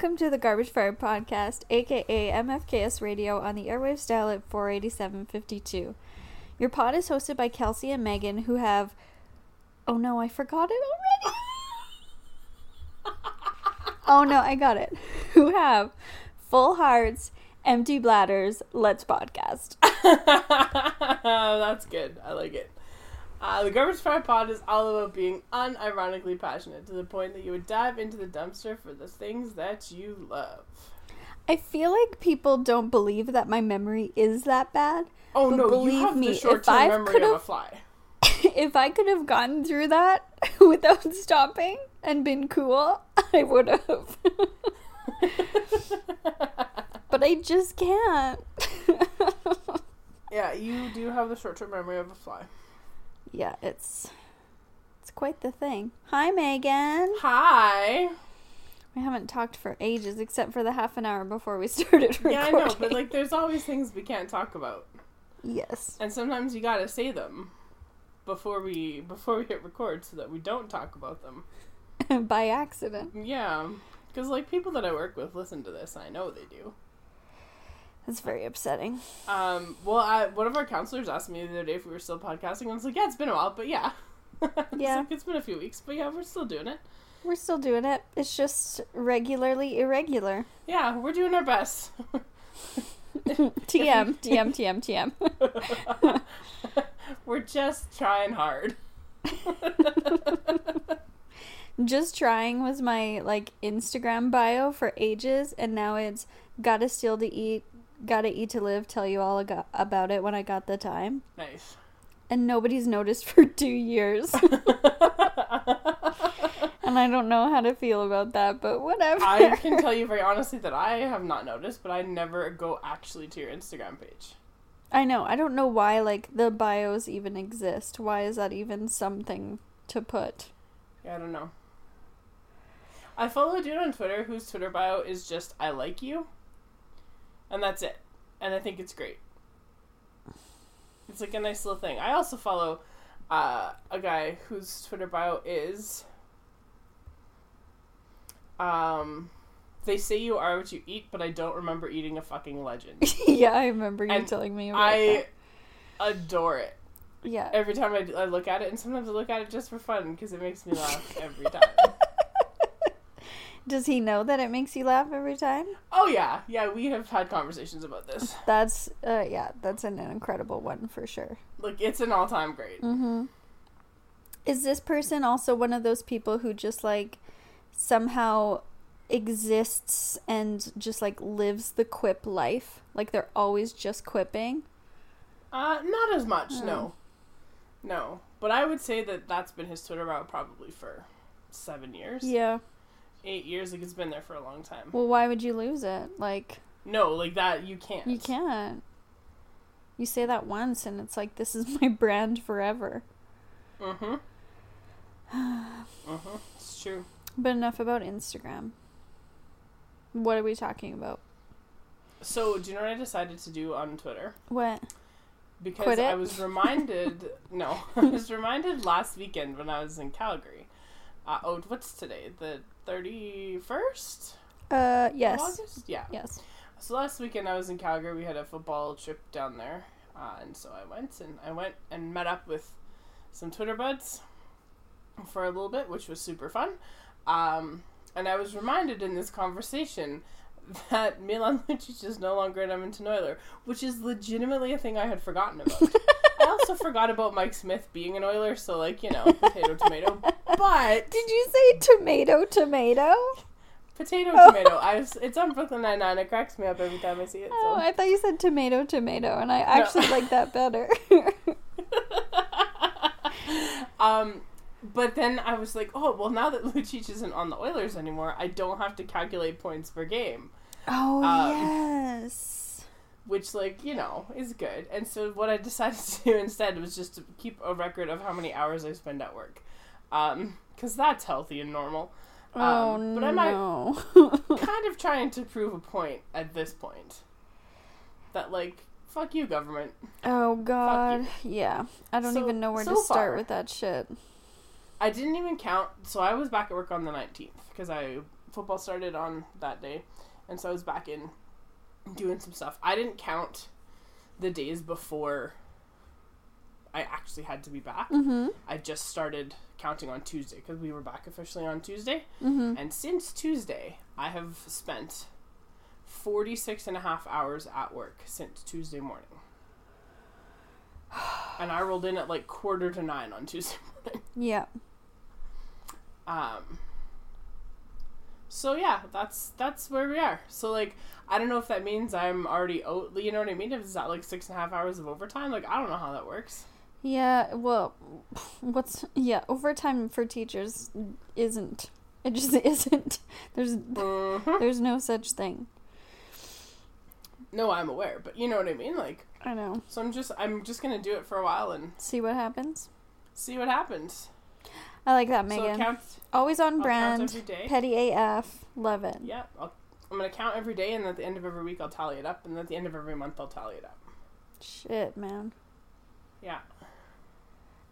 Welcome to the Garbage Fire Podcast, aka MFKS Radio, on the airwaves dial at 48752. Your pod is hosted by Kelsey and Megan, who have. Oh no, I forgot it already! oh no, I got it. Who have full hearts, empty bladders, let's podcast. That's good. I like it. Uh, the Garbage Fire Pod is all about being unironically passionate to the point that you would dive into the dumpster for the things that you love. I feel like people don't believe that my memory is that bad. Oh no, you believe have me, the if short-term I memory of a could've- fly. if I could have gotten through that without stopping and been cool, I would have. but I just can't. yeah, you do have the short-term memory of a fly. Yeah, it's it's quite the thing. Hi Megan. Hi. We haven't talked for ages except for the half an hour before we started recording. Yeah, I know, but like, there's always things we can't talk about, yes. and sometimes you gotta say them before we before we hit record so that we don't talk about them. By accident. Yeah, because like people that I work with listen to this, I know they do. That's very upsetting. Um, well, I, one of our counselors asked me the other day if we were still podcasting. and I was like, yeah, it's been a while, but yeah. It's Yeah. like, it's been a few weeks, but yeah, we're still doing it. We're still doing it. It's just regularly irregular. Yeah, we're doing our best. TM, TM, TM, TM. we're just trying hard. Just trying was my like Instagram bio for ages, and now it's gotta steal to eat, gotta eat to live. Tell you all about it when I got the time, Nice. and nobody's noticed for two years, and I don't know how to feel about that. But whatever. I can tell you very honestly that I have not noticed, but I never go actually to your Instagram page. I know. I don't know why like the bios even exist. Why is that even something to put? Yeah, I don't know. I follow a dude on Twitter whose Twitter bio is just "I like you," and that's it. And I think it's great. It's like a nice little thing. I also follow uh, a guy whose Twitter bio is um, "They say you are what you eat, but I don't remember eating a fucking legend." yeah, I remember you And telling me about it. I adore it. Yeah. Every time I, I look at it, and sometimes I look at it just for fun because it makes me laugh every time. Does he know that it makes you laugh every time? Oh yeah, yeah. We have had conversations about this. That's uh yeah, that's an incredible one for sure. Like it's an all-time great. Mhm. Is this person also one of those people who just like somehow exists and just like lives the quip life? Like they're always just quipping? Uh, not as much. Oh. No, no. But I would say that that's been his Twitter route probably for seven years, Yeah. Eight years. Like it's been there for a long time. Well, why would you lose it? Like No, like that you can't. you can't. You say that once and it's like this is my brand forever. Mm-hmm. mm-hmm. It's true. But enough about Instagram. What are we talking about? So, do you know what I decided to do on Twitter? What? Because? I was reminded. no, I was reminded last weekend when I was in Calgary. Uh, oh, what's today? The thirty first. Uh yes. August. Yeah. Yes. So last weekend I was in Calgary. We had a football trip down there, uh, and so I went and I went and met up with some Twitter buds for a little bit, which was super fun. Um, and I was reminded in this conversation that Milan Lucic is no longer an Edmonton Oiler, which is legitimately a thing I had forgotten about. Also forgot about Mike Smith being an Oiler, so like you know, potato tomato. But Did you say tomato tomato? potato Oh. tomato. I was, it's on Brooklyn Nine Nine. It cracks me up every time I see it. Oh, So. I thought you said tomato tomato and I actually like that better. um, but then I was like, oh, well, now that Lucic isn't on the Oilers anymore, I don't have to calculate points per game, oh Um, yes. Which, like, you know, is good. And so what I decided to do instead was just to keep a record of how many hours I spend at work. Um, because that's healthy and normal. oh Um, but i'm no. kind of trying to prove a point at this point. That, like, fuck you, government. oh god. Yeah. I don't So- even know where so to start far- with that shit. I didn't even count. So I was back at work on the 19th because I football started on that day, and so I was back in doing some stuff. I didn't count the days before I actually had to be back. Mm-hmm. I just started counting on Tuesday because we were back officially on Tuesday. Mm-hmm. And since Tuesday, I have spent 46 and a half hours at work since Tuesday morning. And I rolled in at like quarter to nine on Tuesday morning. Yeah. Um, so yeah, that's that's where we are. So like, I don't know if that means I'm already out. You know what I mean? If it's that like six and a half hours of overtime, like I don't know how that works. Yeah, well, what's yeah, overtime for teachers isn't. It just isn't. There's Mhm. there's no such thing. No, I'm aware, but you know what I mean. Like, I know. so I'm just I'm just gonna do it for a while and See what happens. see what happens. I like that, So Megan. count. Always on I'll brand. every day. Petty AF. Love it. Yeah, I'll, I'm gonna count every day, and at the end of every week, I'll tally it up, and at the end of every month, I'll tally it up. Shit, man. Yeah,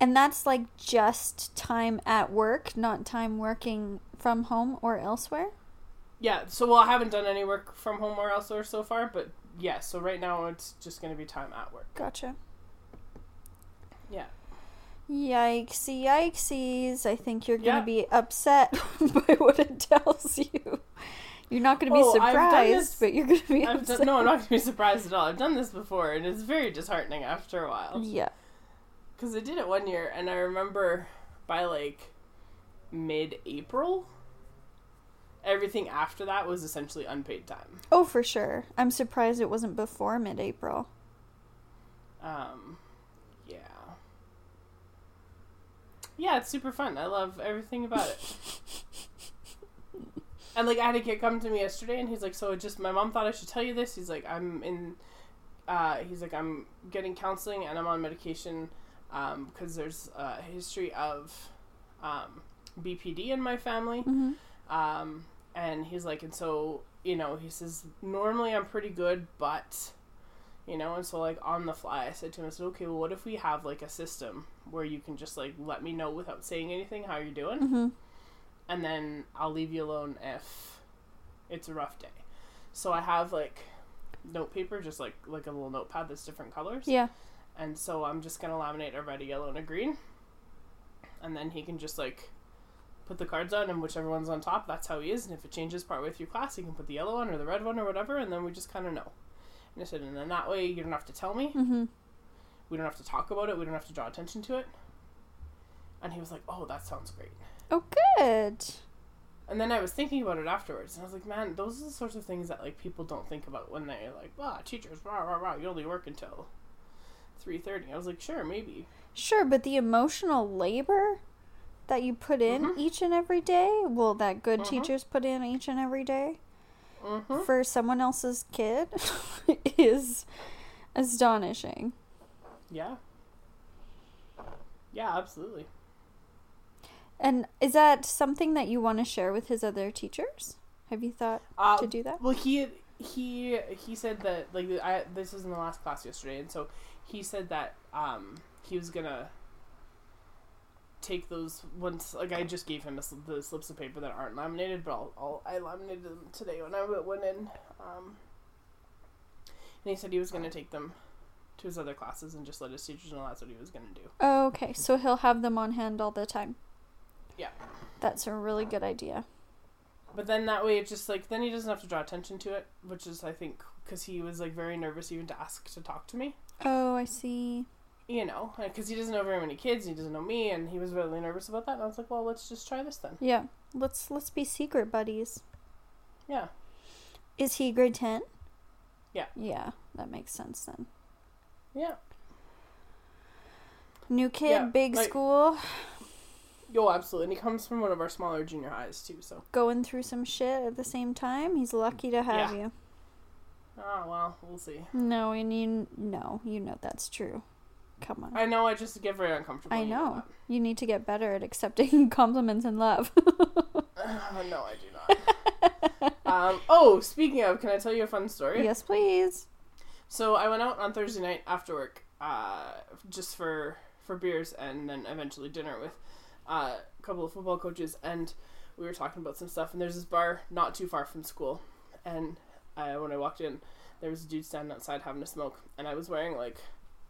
And that's like just time at work, not time working from home or elsewhere. yeah. So well, I haven't done any work from home or elsewhere so far, but yeah. So right now, it's just gonna be time at work. Gotcha. Yeah. Yikesy, yikesies. I think you're going to Yeah. be upset by what it tells you. You're not going to be Oh, surprised, but you're going to be I've upset. done, no, I'm not gonna be surprised at all. I've done this before, and it's very disheartening after a while. Yeah. Because I did it one year, and I remember by like mid-April, everything after that was essentially unpaid time. Oh, for sure. I'm surprised it wasn't before mid April. Um, yeah. Yeah, it's super fun. I love everything about it. and like, I had a kid come to me yesterday, and he's like, "So it just my mom thought I should tell you this." He's like, "I'm in." Uh, he's like, "I'm getting counseling, and I'm on medication because there's a history of um, BPD in my family." hmm Um, and he's like, and so, you know, he says, normally I'm pretty good, but, you know, and so, like, on the fly, I said to him, I said, okay, well, what if we have, like, a system where you can just, like, let me know without saying anything how you're doing, hmm and then I'll leave you alone if it's a rough day. So I have, like, note paper, just, like, like a little notepad that's different colors. Yeah. And so I'm just gonna laminate a red, a yellow, and a green. And then he can just like put the cards on and whichever one's on top, that's how he is. And if it changes partway through class, he can put the yellow one or the red one or whatever, and then we just kinda know. And I said, and then that way you don't have to tell me. hmm We don't have to talk about it, we don't have to draw attention to it. And he was like, Oh, that sounds great. Oh, good. And then I was thinking about it afterwards, and I was like, man, those are the sorts of things that like people don't think about when they're like, "Wow, teachers, rah rah rah, you only work until 3.30. I was like, sure, maybe. Sure, but the emotional labor that you put in Mhm. each and every day, well, that good Mhm. teachers put in each and every day Mm-hmm. for someone else's kid is astonishing. Yeah. Yeah, absolutely. And is that something that you want to share with his other teachers? Have you thought Uh, to do that? Well, he he he said that like I this was in the last class yesterday, and so he said that um he was gonna take those once like I just gave him sl- the slips of paper that aren't laminated, but I'll, I'll I laminated them today when I went in. Um, and he said he was gonna take them to his other classes and just let his teachers know that's what he was gonna do. Oh, okay, so he'll have them on hand all the time. Yeah. That's a really good idea. But then that way, it's just like then he doesn't have to draw attention to it, which is I think because he was like very nervous even to ask to talk to me. Oh, I see. You know, because he doesn't know very many kids, he doesn't know me, and he was really nervous about that. And I was like, well, let's just try this then. Yeah. Let's let's be secret buddies. Yeah, Is he grade 10? Yeah. Yeah, that makes sense then. yeah. New kid, Yeah, big like- school, Yo, absolutely. And he comes from one of our smaller junior highs too. So, going through some shit at the same time. He's lucky to have Yeah. you. oh well, we'll see. No, and you no, you know that's true. Come on. I know I just get very uncomfortable. I know. You need to get better at accepting compliments and love. that. no, I do not. um, oh, speaking of, can I tell you a fun story? yes, please. So I went out on Thursday night after work, uh, just for for beers and then eventually dinner with uh, a couple of football coaches, and we were talking about some stuff, and there's this bar not too far from school, and uh, when I walked in, there was a dude standing outside having a smoke, and I was wearing like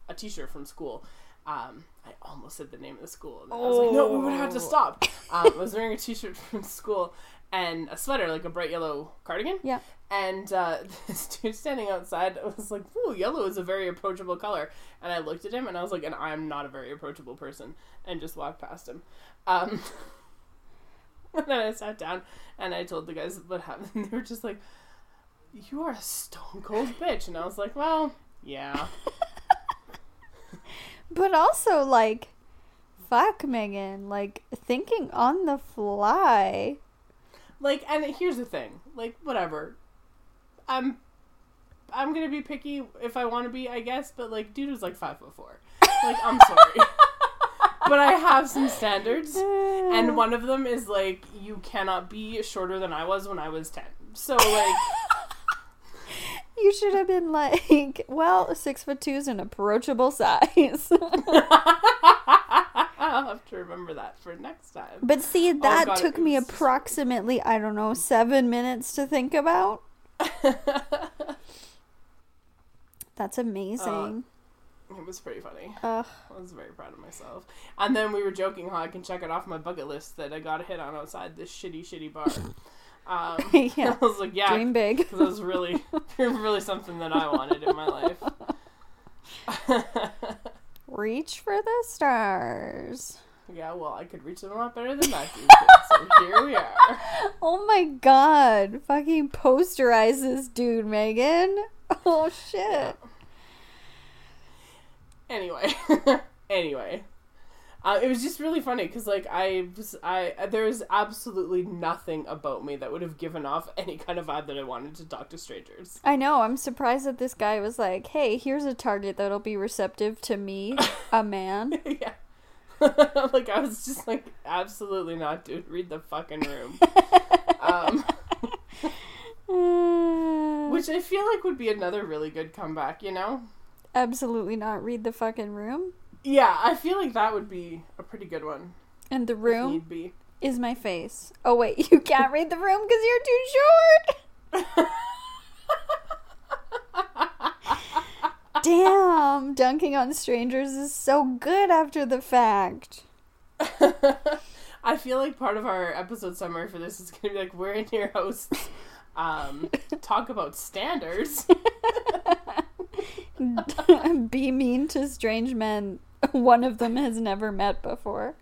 a t-shirt from school. Um, I almost said the name of the school. And I was like, no, we would have to Oh. stop. Um, I was wearing a t-shirt from school and a sweater, like a bright yellow cardigan. Yeah. And uh, this dude standing outside was like, "Ooh, yellow is a very approachable color." And I looked at him, and I was like, "And I'm not a very approachable person," and just walked past him. Um, and then I sat down, and I told the guys what happened. And they were just like, "You are a stone cold bitch," and I was like, "Well, yeah." But also, like, fuck, Megan. Like, thinking on the fly. Like, and here's the thing. Like, whatever. I'm, I'm gonna be picky if I want to be, I guess. But like, dude was like five foot four. Like, I'm sorry, but I have some standards, and one of them is like you cannot be shorter than I was when I was ten. So like, You should have been like, well, six foot two is an approachable size. I'll have to remember that for next time. but see, oh, that God, took me approximately, I don't know, seven minutes to think about. That's amazing. Uh, it was pretty funny. Ugh. I was very proud of myself. And then we were joking how I can check it off my bucket list that I got a hit on outside this shitty, shitty bar. Um, Yeah. I was like, yeah, Dream big. because it was really, really something that I wanted in my life. Reach for the stars. yeah, well, I could reach them a lot better than that dude so here we are. Oh my god. Fucking posterize this dude, Megan. Oh shit. Yeah. Anyway, anyway, uh, it was just really funny because like I was I there was absolutely nothing about me that would have given off any kind of vibe that I wanted to talk to strangers. I know. I'm surprised that this guy was like, hey, here's a target that'll be receptive to me, a man. yeah. like I was just like absolutely not, dude. Read the fucking room. um, which I feel like would be another really good comeback. You know? Absolutely not read the fucking room. Yeah, I feel like that would be a pretty good one. And the room be. is my face. Oh, wait, you can't read the room because you're too short. Damn, dunking on strangers is so good after the fact. I feel like part of our episode summary for this is gonna be like we're in your house. Um, talk about standards. Be mean to strange men one of them has never met before.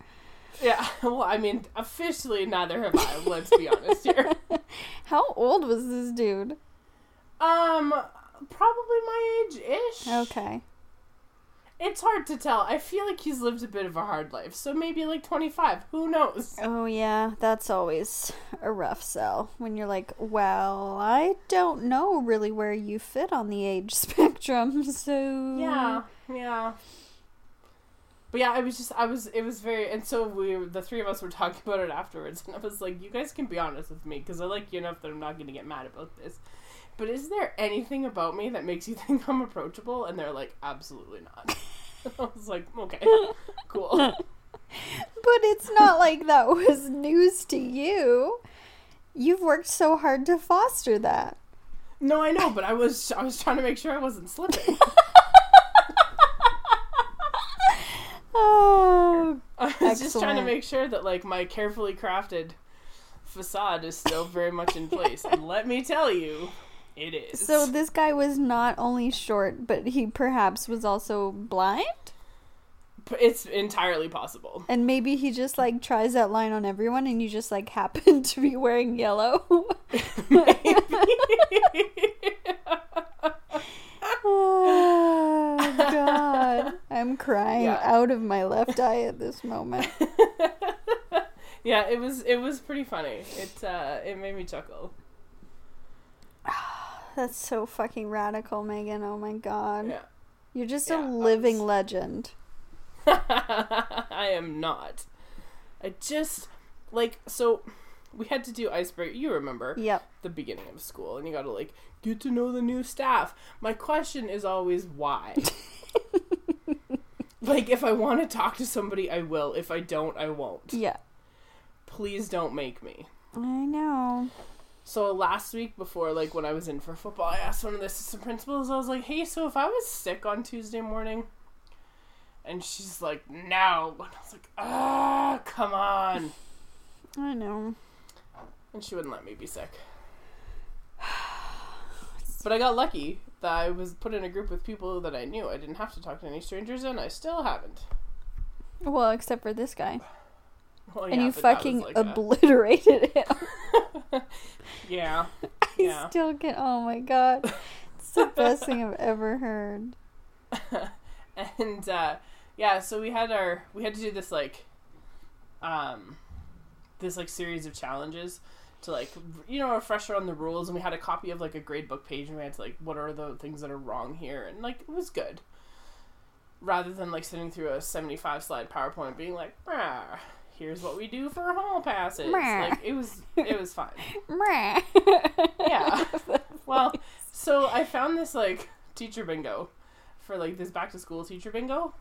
Yeah, well, I mean, officially neither have I. Let's be honest here. How old was this dude? Um, probably my age ish. Okay. It's hard to tell. I feel like he's lived a bit of a hard life, so maybe like twenty five. Who knows? Oh, yeah, that's always a rough sell when you're like, well, I don't know really where you fit on the age spectrum, so. Yeah, yeah. But yeah, I was just, I was, it was very, and so we, the three of us were talking about it afterwards, and I was like, you guys can be honest with me, because I like you enough that I'm not going to get mad about this. But is there anything about me that makes you think I'm approachable? And they're like, absolutely not. I was like, okay, cool. But it's not like that was news to you. You've worked so hard to foster that. No, I know, but I was, I was trying to make sure I wasn't slipping. Oh, I was just trying to make sure that like my carefully crafted facade is still very much in place. and let me tell you, it is. so this guy was not only short, but he perhaps was also blind? It's entirely possible. And maybe he just like tries that line on everyone and you just like happen to be wearing yellow. oh god. I'm crying Yeah. out of my left eye at this moment. yeah, it was it was pretty funny. It uh it made me chuckle. That's so fucking radical, Megan. Oh my god. Yeah. You're just Yeah, a living was- legend. I am not. I just like so we had to do icebreaker. You remember Yep. the beginning of school, and you got to like get to know the new staff. My question is always why. like if I want to talk to somebody, I will. If I don't, I won't. Yeah. Please don't make me. I know. So last week before, like when I was in for football, I asked one of the assistant principals. I was like, "Hey, so if I was sick on Tuesday morning," and she's like, "No," and I was like, "Ah, come on," I know. and she wouldn't let me be sick. But I got lucky that I was put in a group with people that I knew. I didn't have to talk to any strangers, and I still haven't. Well, except for this guy. Well, and you but that was fucking like a- obliterated him. yeah. I Yeah. still get. Oh my god. It's the best thing I've ever heard. and uh yeah so we had our we had to do this like um this like series of challenges to like you know refresher on the rules and we had a copy of like a grade book page and we had to like what are the things that are wrong here and like it was good. Rather than like sitting through a 75 slide powerpoint being like "Brah, here's what we do for hall passes. Like it was it was fine. Yeah. well so i found this like teacher bingo for like this back to school teacher bingo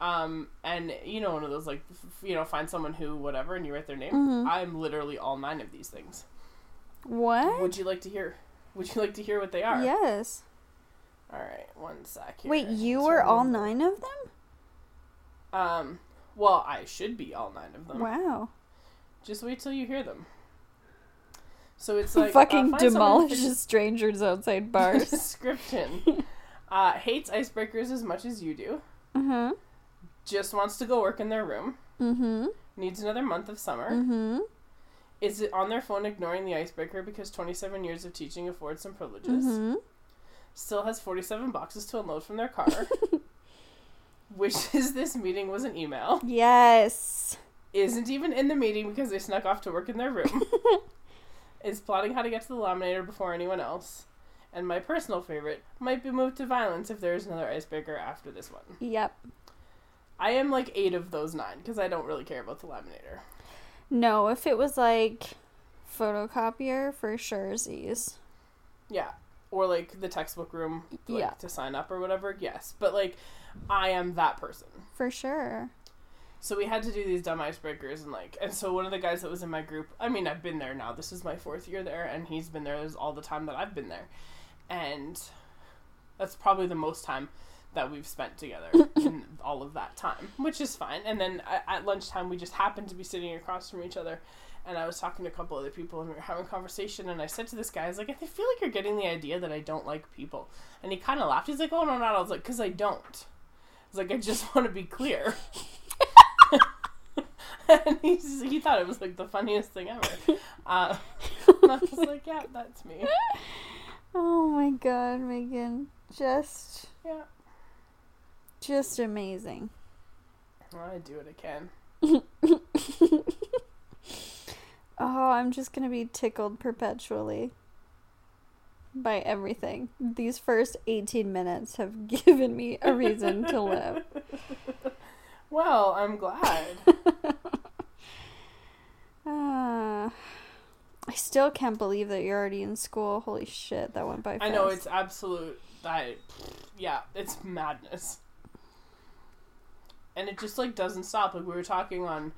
um and you know one of those like f- you know find someone who whatever and you write their name Mhm. i'm literally all nine of these things What? would you like to hear would you like to hear what they are Yes. all right one sec here. Wait, you were all nine of them? um well i should be all nine of them Wow. just wait till you hear them so it's like uh, Fucking someone demolishes strangers outside bars. description uh hates icebreakers as much as you do mm-hmm. Just wants to go work in their room, Mm-hmm. needs another month of summer, Mm-hmm. is it on their phone ignoring the icebreaker because 27 years of teaching affords some privileges, Mm-hmm. still has 47 boxes to unload from their car, wishes this meeting was an email, Yes. isn't even in the meeting because they snuck off to work in their room, is plotting how to get to the laminator before anyone else, and my personal favorite, might be moved to violence if there is another icebreaker after this one. Yep. I am like eight of those nine because I don't really care about the laminator. No, if it was like photocopier for sure Z's. Yeah. Or like the textbook room like, Yeah. to sign up or whatever. Yes. But like I am that person. For sure. So we had to do these dumb icebreakers and like and so one of the guys that was in my group I mean I've been there now. This is my fourth year there and he's been there all the time that I've been there. And that's probably the most time that we've spent together in all of that time, which is fine. And then at, lunchtime we just happened to be sitting across from each other and I was talking to a couple other people and we were having a conversation and I said to this guy, I was like, I feel like you're getting the idea that I don't like people. And he kind of laughed. He's like, oh, no, not. I was like, because I don't. I was like, I just want to be clear. and he's, he thought it was like the funniest thing ever. Uh, and I was like, yeah, that's me. Oh my god, Megan. Just Yeah. Just amazing. I do it again. Oh, I'm just gonna be tickled perpetually by everything. These first 18 minutes have given me a reason to live. Well, I'm glad. Ah, I still can't believe that you're already in school. Holy shit, that went by fast. I know it's absolute. I, yeah, it's madness. And it just like doesn't stop. Like we were talking on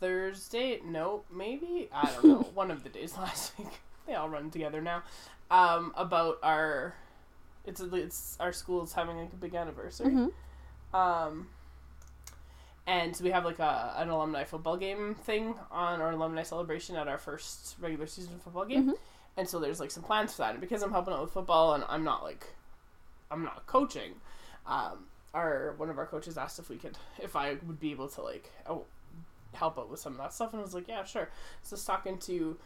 Thursday. No, maybe I don't know. one of the days last week. They all run together now. Um, about our, it's it's our school's having like a big anniversary. Mhm. Um, and so we have like a an alumni football game thing on our alumni celebration at our first regular season football game. Mhm. And so there's like some plans for that. And because I'm helping out with football and I'm not like, I'm not coaching. Um, our one of our coaches asked if we could, if I would be able to like, oh, help out with some of that stuff, and I was like, yeah, sure. So I was talking to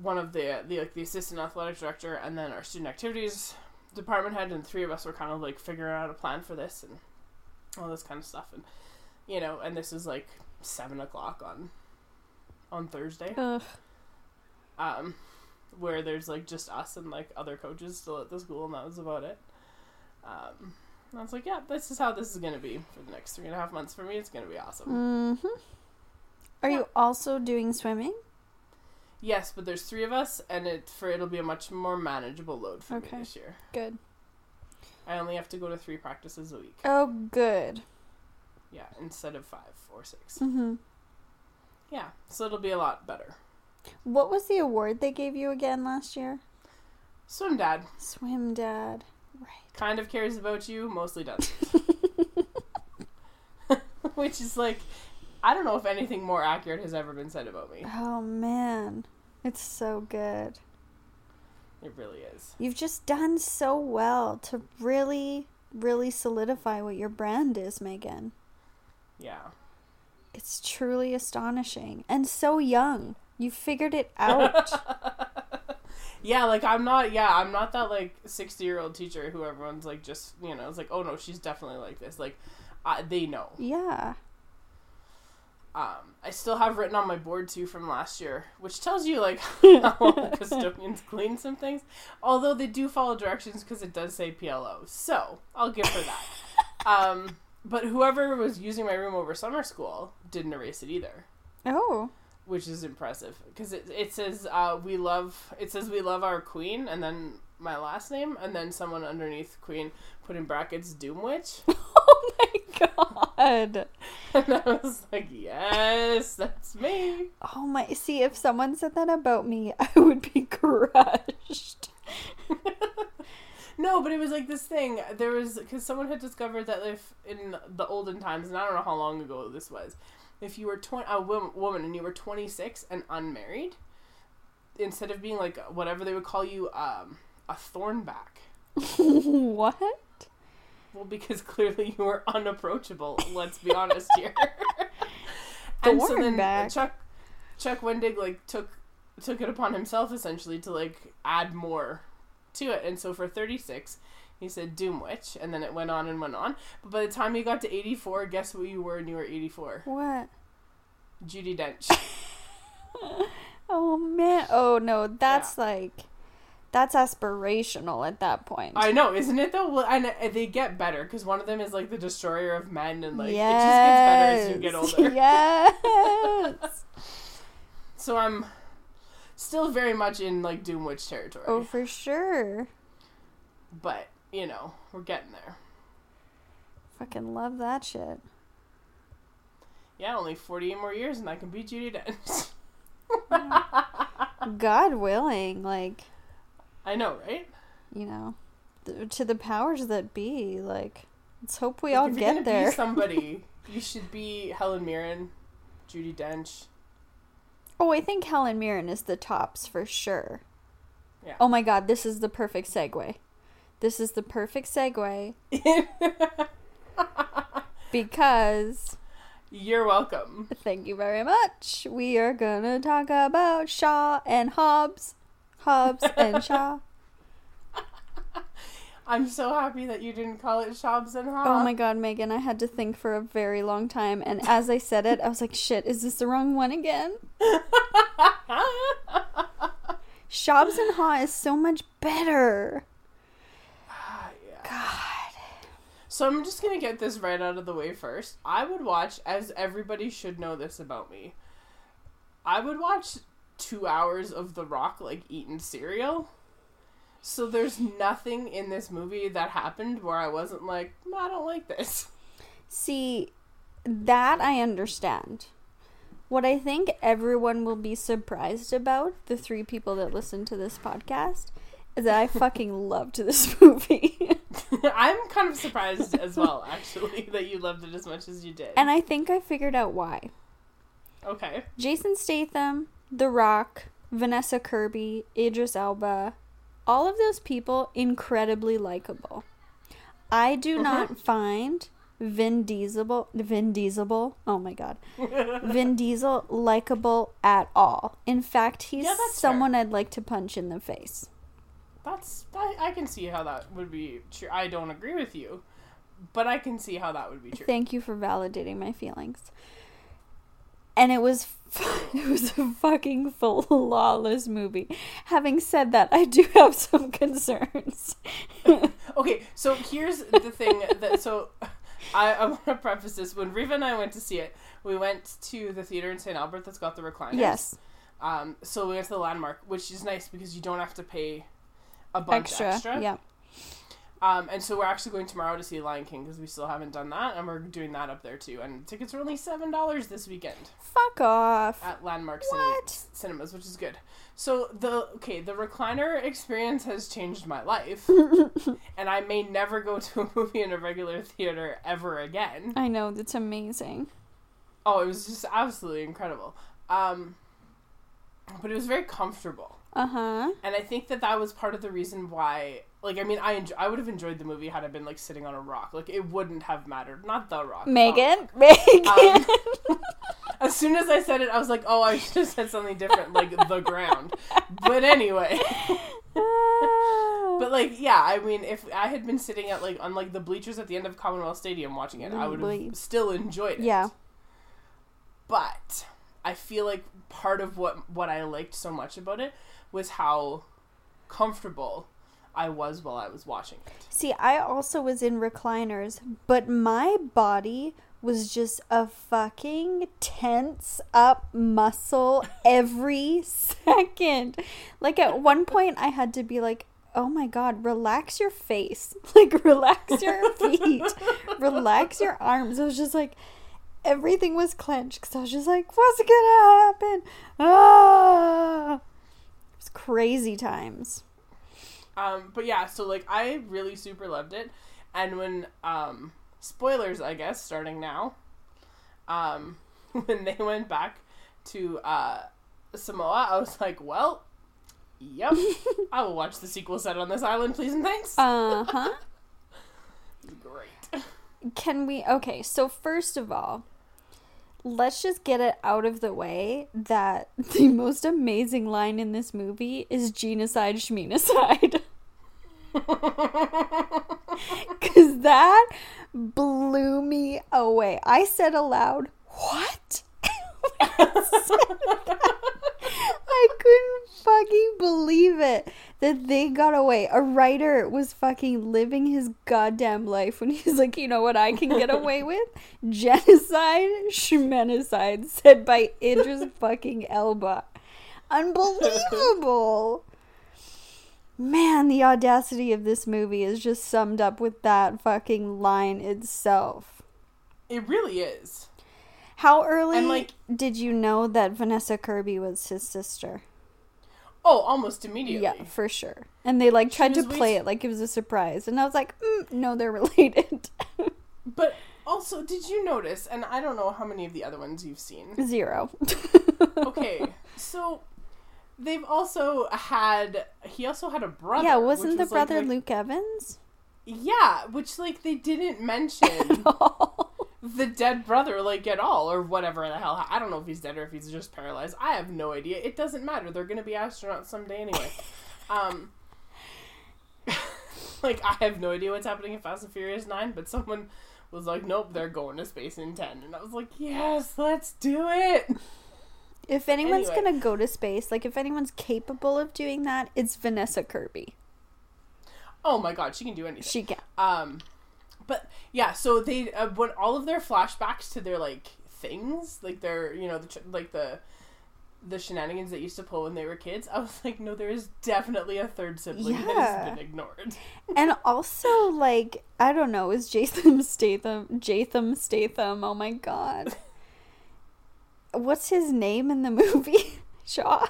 one of the the like the assistant athletic director and then our student activities department head and three of us were kind of like figuring out a plan for this and all this kind of stuff and you know and this is like seven o'clock on on Thursday Ugh. um where there's like just us and like other coaches still at the school and that was about it um and I was like yeah this is how this is gonna be for the next three and a half months for me it's gonna be awesome Mm-hmm. Are Yeah. you also doing swimming? yes but there's three of us and it for it'll be a much more manageable load for Okay. me this year Good. I only have to go to three practices a week Oh, good. yeah instead of five or six Mm-hmm. yeah so it'll be a lot better What was the award they gave you again last year? Swim dad Swim Dad. Right. kind of cares about you, mostly doesn't. Which is like, I don't know if anything more accurate has ever been said about me. Oh man. It's so good. It really is. You've just done so well to really, really solidify what your brand is, Megan. Yeah. It's truly astonishing. And so young. You figured it out. Yeah, like I'm not. Yeah, I'm not that like sixty year old teacher who everyone's like just you know it's like oh no she's definitely like this like uh, they know. yeah. Um, I still have written on my board too from last year, which tells you like how the custodians clean some things. Although they do follow directions because it does say PLO, so I'll give her that. um, but whoever was using my room over summer school didn't erase it either. Oh. Which is impressive because it, it says uh, we love it says we love our queen and then my last name and then someone underneath queen put in brackets doom witch Oh my god. and i was like yes that's me Oh my. See, if someone said that about me, I would be crushed. no but it was like this thing there was because someone had discovered that if in the olden times and i don't know how long ago this was if you were 20, a woman and you were 26 and unmarried instead of being like whatever they would call you um, a thornback what? Well, because clearly you were unapproachable. Let's be honest here. and so then Thornback. Chuck Chuck Wendig like took took it upon himself essentially to like add more to it, and so for thirty six. He said Doom Witch, and then it went on and went on. But by the time you got to 84, guess what you were when you were 84? What? Judi Dench. Oh man. Oh no, that's like that's aspirational at that point. I know, isn't it though? Well, and they get better because one of them is like the destroyer of men, and like it just gets better as you get older. Yes. So I'm still very much in like Doom Witch territory. oh, for sure. But, you know, we're getting there. Fucking love that shit. Yeah, only 48 more years and I can beat Judi Dench. God willing, like I know, right? you know, th- to the powers that be. Like, let's hope we Like, all get there. Be somebody, you should be Helen Mirren, Judi Dench. Oh, I think Helen Mirren is the tops for sure. Yeah. Oh my god, this is the perfect segue. This is the perfect segue because You're welcome. thank you very much. We are gonna talk about Shaw and Hobbs. Hobbs and Shaw. I'm so happy that you didn't call it Shops and Hobbs. Oh my god, Megan, I had to think for a very long time and as I said it, I was like, shit, is this the wrong one again? Shobbs and Haw is so much better. God. So I'm just gonna get this right out of the way first. I would watch, as everybody should know this about me. I would watch two hours of The Rock like eating cereal. So there's nothing in this movie that happened where I wasn't like, I don't like this. See, that I understand. What I think everyone will be surprised about, the three people that listen to this podcast, is that I fucking loved this movie. I'm kind of surprised as well, actually, that you loved it as much as you did. and I think I figured out why. okay. Jason Statham, The Rock, Vanessa Kirby, Idris Elba, all of those people incredibly likable. I do uh-huh. not find Vin Diesel Vin Diesel oh my god. Vin Diesel likable at all. In fact, he's Yeah, someone I'd like to punch in the face. That's I, I can see how that would be true. I don't agree with you, but I can see how that would be true. Thank you for validating my feelings. And it was it was a fucking flawless movie. Having said that, I do have some concerns. Okay, so here's the thing that so I, I want to preface this. When Riva and I went to see it, we went to the theater in St. Albert that's got the recliners. yes, Um. So we went to the Landmark, which is nice because you don't have to pay a bunch extra. extra. Yeah. Um, and so we're actually going tomorrow to see Lion King because we still haven't done that, and we're doing that up there too. And tickets are only seven dollars this weekend Fuck off. at Landmark What? Cinemas, which is good. So the okay, the recliner experience has changed my life, and I may never go to a movie in a regular theater ever again. I know, that's amazing. Oh, it was just absolutely incredible. Um, but it was very comfortable. Uh huh. And I think that that was part of the reason why, like, I mean, I enjoy, I would have enjoyed the movie had I been like sitting on a rock. Like, it wouldn't have mattered. Not the rock. Megan? Megan! As soon as I said it, I was like, oh, I should have said something different, like the ground. But anyway, but like, yeah, I mean, if I had been sitting at like on like the bleachers at the end of Commonwealth Stadium watching it, I would have still enjoyed it. yeah. But I feel like part of what what I liked so much about it was how comfortable I was while I was watching it. See, I also was in recliners, but my body was just a fucking tense up muscle every second. Like at one point I had to be like, "Oh my god, relax your face. Like relax your feet. relax your arms." I was just like everything was clenched cuz I was just like, "What's going to happen?" Ah! Crazy times. Um, but yeah, so like I really super loved it, and when um, spoilers, I guess, starting now, um, when they went back to uh, Samoa, I was like, well, yep, I will watch the sequel set on this island, please and thanks. Uh-huh. Great. Can we? Okay, so first of all, let's just get it out of the way that the most amazing line in this movie is genocide schmenocide. Because that blew me away. I said aloud, What? I couldn't fucking believe it that they got away. A writer was fucking living his goddamn life when he's like, you know what I can get away with? Genocide, schmenocide, said by Idris fucking Elba. Unbelievable. Man, the audacity of this movie is just summed up with that fucking line itself. It really is. How early And, like- did you know that Vanessa Kirby was his sister? Oh, almost immediately. Yeah, for sure. And they like tried to play it like it was a surprise, and I was like, mm, no, they're related. But also, did you notice? And I don't know how many of the other ones you've seen. Zero. okay, so they've also had. He also had a brother. yeah, wasn't the was, like, brother the- Luke Evans? Yeah, which like they didn't mention the dead brother like at all or whatever the hell. I don't know if he's dead or if he's just paralyzed. I have no idea. It doesn't matter. They're gonna be astronauts someday anyway. um. like I have no idea what's happening in Fast and Furious Nine, but someone was like, "Nope, they're going to space in 10. and I was like, "Yes, let's do it." if anyone's Anyway. gonna go to space, like if anyone's capable of doing that, it's Vanessa Kirby. Oh my god, she can do anything. She can. Um, but yeah, so they uh, when all of their flashbacks to their like things, like their you know the like the the shenanigans that used to pull when they were kids. I was like, no, there is definitely a third sibling that has been ignored. and also, like, I don't know, is Jason Statham Jatham Statham? Oh my god. What's his name in the movie? Shaw.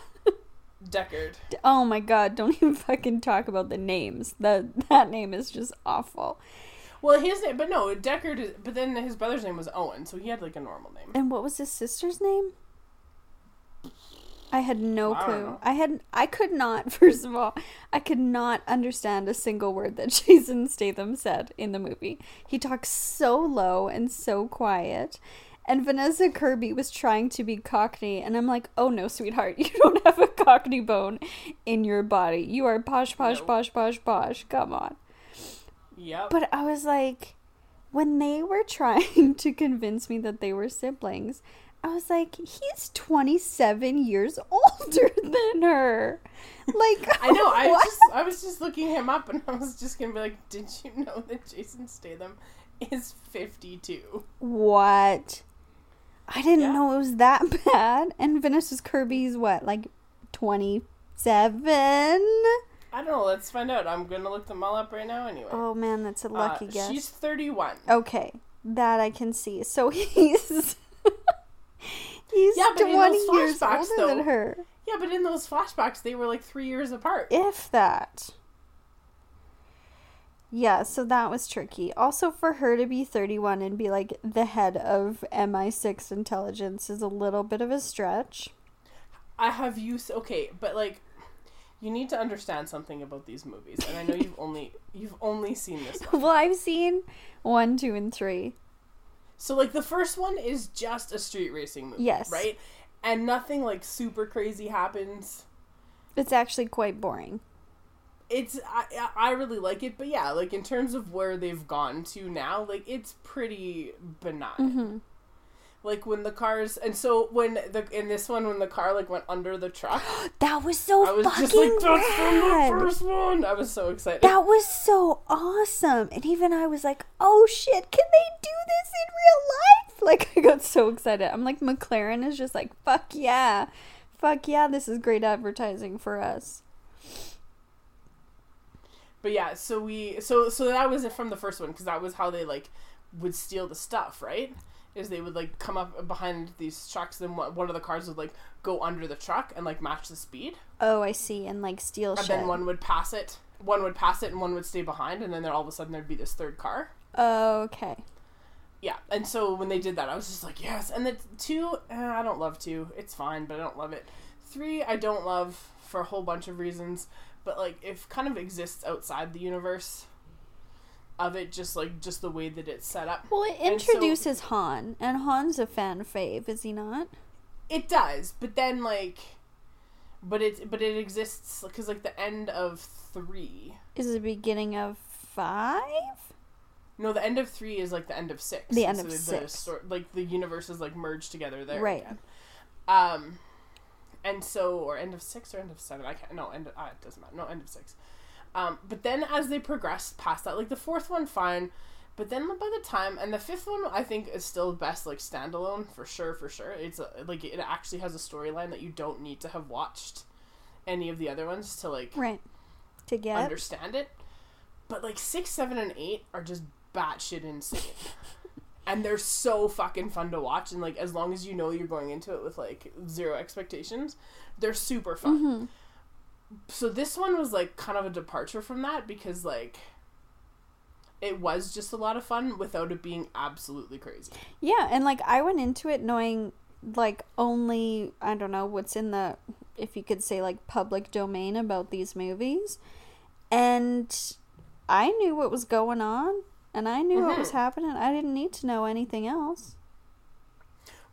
Deckard. Oh my god, don't even fucking talk about the names. That that name is just awful. Well, his name, but no, Deckard. Is, but then his brother's name was Owen, so he had like a normal name. And what was his sister's name? I had no I clue. I had I could not first of all, I could not understand a single word that Jason Statham said in the movie. He talks so low and so quiet. And Vanessa Kirby was trying to be cockney and I'm like, "Oh no, sweetheart, you don't have a cockney bone in your body. You are posh posh No. posh posh posh. Come on." Yep. But I was like, when they were trying to convince me that they were siblings, I was like, he's 27 years older than her. Like, I know. I was just I was just looking him up, and I was just gonna be like, did you know that Jason Statham is fifty two? What? I didn't Yeah. know it was that bad. And Vanessa Kirby's what, like 27? I don't know. Let's find out. I'm gonna look them all up right now. Anyway. Oh man, that's a lucky Uh, guess. She's 31. Okay, that I can see. So he's he's Yeah, but in twenty those years flashbacks, older though- than her, Yeah, but in those flashbacks, they were like three years apart. if that. Yeah, so that was tricky. Also, for her to be 31 and be like the head of MI6 intelligence is a little bit of a stretch. I have used okay, but like, you need to understand something about these movies, and I know you've only you've only seen this one. Well, I've seen one, two, and three. So like the first one is just a street racing movie, Yes. right? And nothing like super crazy happens. It's actually quite boring. It's I I really like it, but yeah, like in terms of where they've gone to now, like it's pretty benign. hmm Like when the cars, and so when the in this one when the car like went under the truck, That was so I was fucking just like, that's from the first one. I was so excited. That was so awesome. And even I was like, oh shit, can they do this in real life? Like, I got so excited. I'm like, McLaren is just like, fuck yeah. Fuck yeah, this is great advertising for us. But yeah, so we so so that was it from the first one because that was how they like would steal the stuff, right? Is they would like come up behind these trucks, then one one of the cars would like go under the truck and like match the speed, Oh, I see. And like, steal and shit. then one would pass it, one would pass it, and one would stay behind, and then there all of a sudden there'd be this third car. okay. Yeah, and so when they did that, I was just like, yes. And the two, eh, I don't love two. It's fine, but I don't love it. Three, I don't love for a whole bunch of reasons. But like, it kind of exists outside the universe of it, just like just the way that it's set up. Well, it And so- introduces Han, and Han's a fan fave, is he not? It does, but then like, but it but it exists because like the end of three. Is the beginning of five? No, the end of three is like the end of six. The end So of the six. like the universe is like merged together there. Right. Again. Um, and so or end of six or end of seven. I can't. No, end. Of, ah, it doesn't matter. No, end of six. Um, but then as they progress past that, like the fourth one, fine. But then by the time and the fifth one, I think is still best like standalone for sure, for sure. It's a, like it actually has a storyline that you don't need to have watched any of the other ones to like Right. To get. understand it. But like six, seven, and eight are just batshit insane. and they're so fucking fun to watch. And like as long as you know you're going into it with like zero expectations, they're super fun. hmm So this one was like kind of a departure from that because like it was just a lot of fun without it being absolutely crazy. Yeah, and like I went into it knowing like only I don't know what's in the if you could say like public domain about these movies. And I knew what was going on and I knew what was Mhm. happening. I didn't need to know anything else.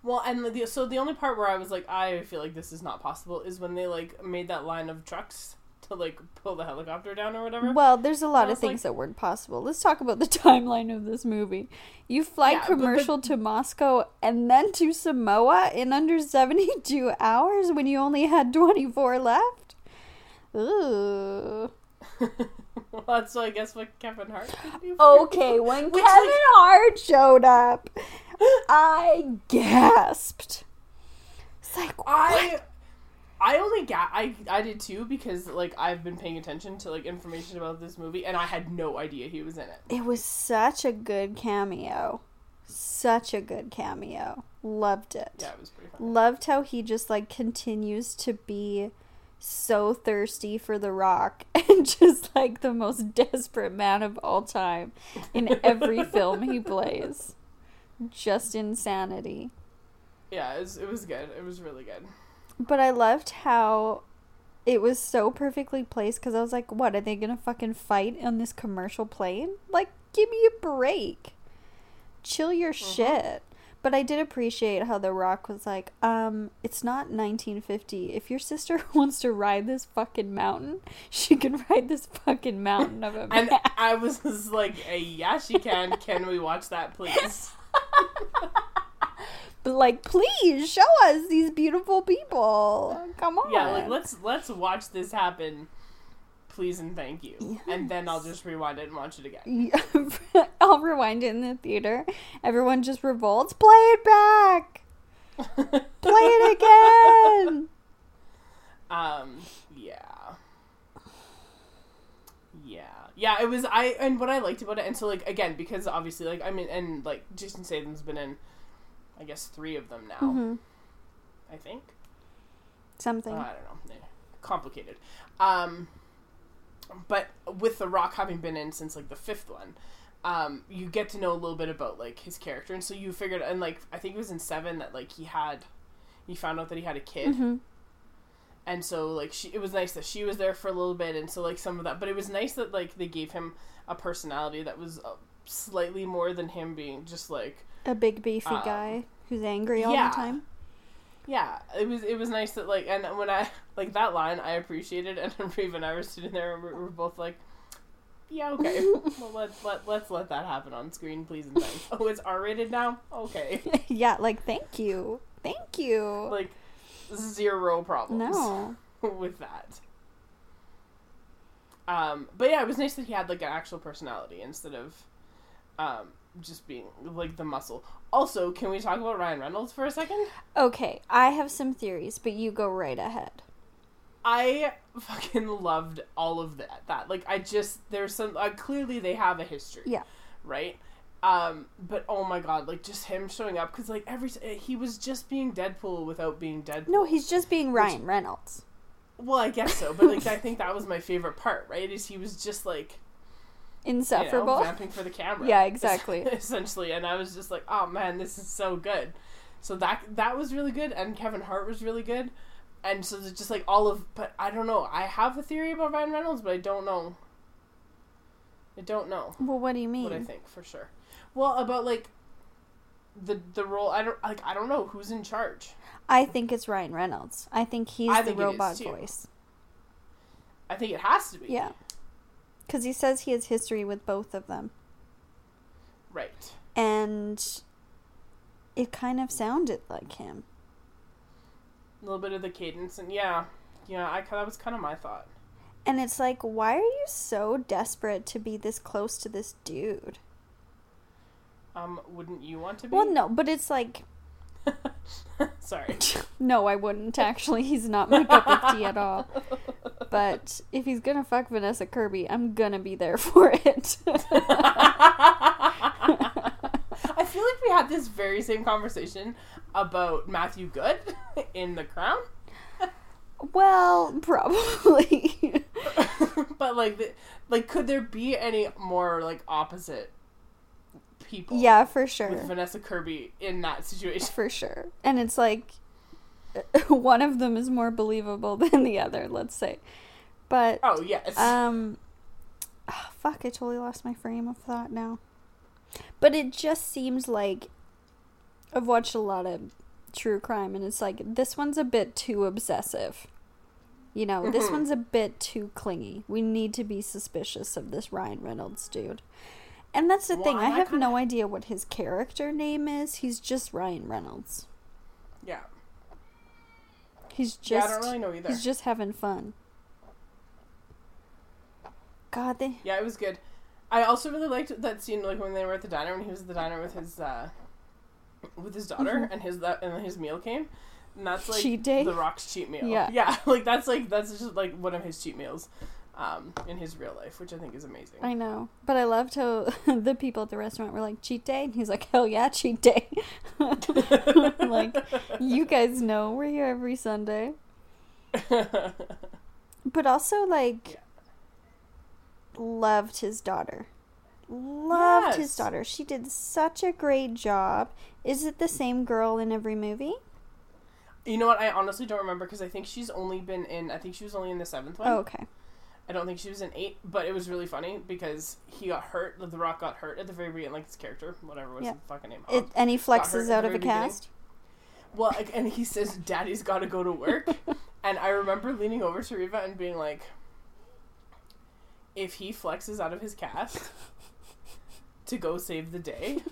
Well, and the, so the only part where I was like, I feel like this is not possible is when they like made that line of trucks to like pull the helicopter down or whatever. Well, there's a lot of things like- that weren't possible. Let's talk about the timeline of this movie. You fly Yeah, but- but- commercial to Moscow and then to Samoa in under 72 hours when you only had 24 left? Ooh. well, that's so I guess what Kevin Hart could do. Okay, when Which, Kevin like- Hart showed up, I gasped. It's like, I what? I only got I I did too because like I've been paying attention to like information about this movie and I had no idea he was in it. It was such a good cameo. Such a good cameo. Loved it. Yeah, it was pretty fun. Loved how he just like continues to be so thirsty for the rock and just like the most desperate man of all time in every film he plays. Just insanity. Yeah, it was, it was good. It was really good. But I loved how it was so perfectly placed because I was like, what, are they gonna fucking fight on this commercial plane? Like, give me a break. Chill your mm-hmm. shit. But I did appreciate how The Rock was like, um, it's not 1950. If your sister wants to ride this fucking mountain, she can ride this fucking mountain of a And. I was just like, hey, yeah, she can. Can we watch that, please? But like, please show us these beautiful people. Come on. Yeah, like let's let's watch this happen, please and thank you. And then I'll just rewind it and watch it again. Yeah, I'll rewind it in the theater. Everyone just revolts. Play it back. Play it again. um, yeah. yeah, Yeah, it was I and what I liked about it, and so like again because obviously like I mean and like Jason Statham's been in, I guess three of them now. hmm I think Something. Uh, I don't know, complicated. Um, but with The Rock having been in since like the fifth one, um, you get to know a little bit about like his character, and so you figured and like I think it was in seven that like he had, he found out that he had a kid. hmm and so like she it was nice that she was there for a little bit and so like some of that but it was nice that like they gave him a personality that was uh, slightly more than him being just like A big beefy Um, guy who's angry all yeah. the time. Yeah it was it was nice that like and when i like that line i appreciated and Reva and i were sitting there and we were both like yeah okay. Well let, let, let's let that happen on screen please and thanks. Oh it's r-rated now? Okay. Yeah, like thank you, thank you. like zero problems no, with that. Um, but yeah, it was nice that he had like an actual personality instead of um, just being like the muscle. Also, can we talk about Ryan Reynolds for a second? okay. I have some theories, but you go right ahead. I fucking loved all of that. That like I just there's some uh, clearly they have a history. Yeah. Right. Um, but oh my god, like just him showing up because like every he was just being Deadpool without being Deadpool. No, he's just being Ryan Reynolds. well, I guess so, but like I think that was my favorite part. Right, is he was just like you know, Insufferable. vamping for the camera. Yeah, exactly. Essentially, and I was just like, oh man, this is so good. So that that was really good, and Kevin Hart was really good, and so it's just like all of. But I don't know. I have a theory about Ryan Reynolds, but I don't know. I don't know well, what do you mean? what I think for sure. Well, about like the the role. I don't like. I don't know who's in charge. I think it's Ryan Reynolds. I think he's I the think is, robot voice. I think it has to be. Yeah. Because he says he has history with both of them. Right. And it kind of sounded like him. A little bit of the cadence, and yeah, yeah. I that was kind of my thought. And it's like, why are you so desperate to be this close to this dude? Um, wouldn't you want to be? Well, no, but it's like, Sorry. no, I wouldn't actually. He's not my cup of tea at all. But if he's gonna fuck Vanessa Kirby, I'm gonna be there for it. I feel like we had this very same conversation about Matthew Goode in The Crown, well, probably. but like, the, like, could there be any more like opposite people? yeah, for sure. with Vanessa Kirby in that situation. For sure. And it's like one of them is more believable than the other, let's say. But Oh yes, um ah, fuck, I totally lost my frame of thought now. But it just seems like I've watched a lot of true crime and it's like this one's a bit too obsessive. You know, this Mhm. one's a bit too clingy. We need to be suspicious of this Ryan Reynolds dude. And that's the Well, thing. I I have kinda- no idea what his character name is. He's just Ryan Reynolds. yeah, He's just yeah. I don't really know either. he's just having fun. God, they Yeah, it was good. I also really liked that scene, like when they were at the diner, when he was at the diner with his uh, with his daughter, and his that and his meal came, and that's like Mm-hmm. Cheat day? the Rock's cheat meal. Yeah. yeah, like that's like that's just like one of his cheat meals, um, in his real life, which I think is amazing. I know, but I loved how the people at the restaurant were like cheat day, and he's like, hell yeah, cheat day. like you guys know we're here every Sunday, but also like Yeah. loved his daughter. Loved his daughter. She did such a great job. Is it the same girl in every movie? you know what? I honestly don't remember because I think she's only been in. I think she was only in the seventh one. Oh, okay. I don't think she was in eight, but it was really funny because he got hurt. The Rock got hurt at the very beginning, like his character, whatever was Yeah. his fucking name. It, and he flexes out of a very beginning. cast. Well, like, and he says, "Daddy's got to go to work," and I remember leaning over to Reva and being like, "If he flexes out of his cast to go save the day,"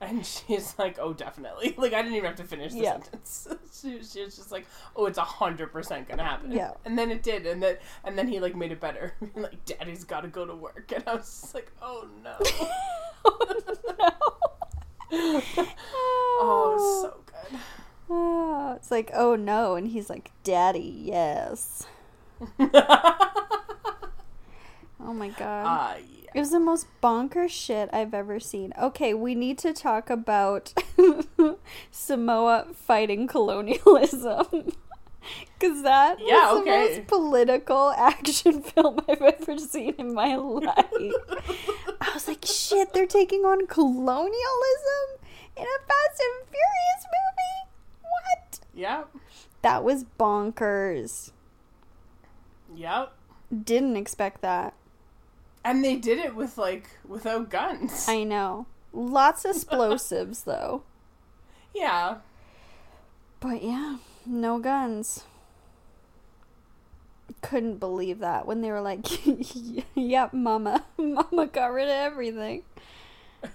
and she's like, "Oh, definitely." Like I didn't even have to finish the Yeah. sentence. she, she was just like, "Oh, it's a hundred percent gonna happen." Yeah. and then it did, and then and then he like made it better. like, "Daddy's got to go to work," and I was just like, "Oh no." oh, it was so good. Oh, it's like, oh no. And he's like, Daddy, yes. Oh my god. Uh, yeah. It was the most bonkers shit I've ever seen. Okay, we need to talk about Samoa fighting colonialism. Because that Yeah, was okay. the most political action film I've ever seen in my life. I was like, shit, they're taking on colonialism in a Fast and Furious movie? What? Yep. That was bonkers. Yep. Didn't expect that. And they did it with like without guns. I know. Lots of explosives, though. yeah. But yeah, no guns. Couldn't believe that when they were like, "Yep, mama, mama got rid of everything."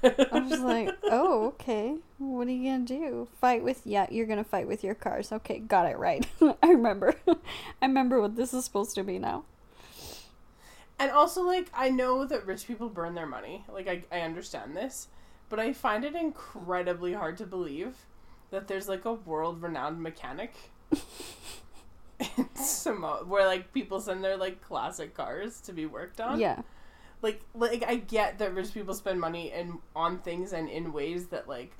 I was like, "Oh, okay. What are you gonna do? Fight with? Yeah, you're gonna fight with your cars. Okay, got it right. I remember. I remember what this is supposed to be now." And also, like, I know that rich people burn their money. Like, I, I understand this. But I find it incredibly hard to believe that there's, like, a world renowned mechanic in Samoa where, like, people send their, like, classic cars to be worked on. Yeah, Like, like I get that rich people spend money in, on things and in ways that, like,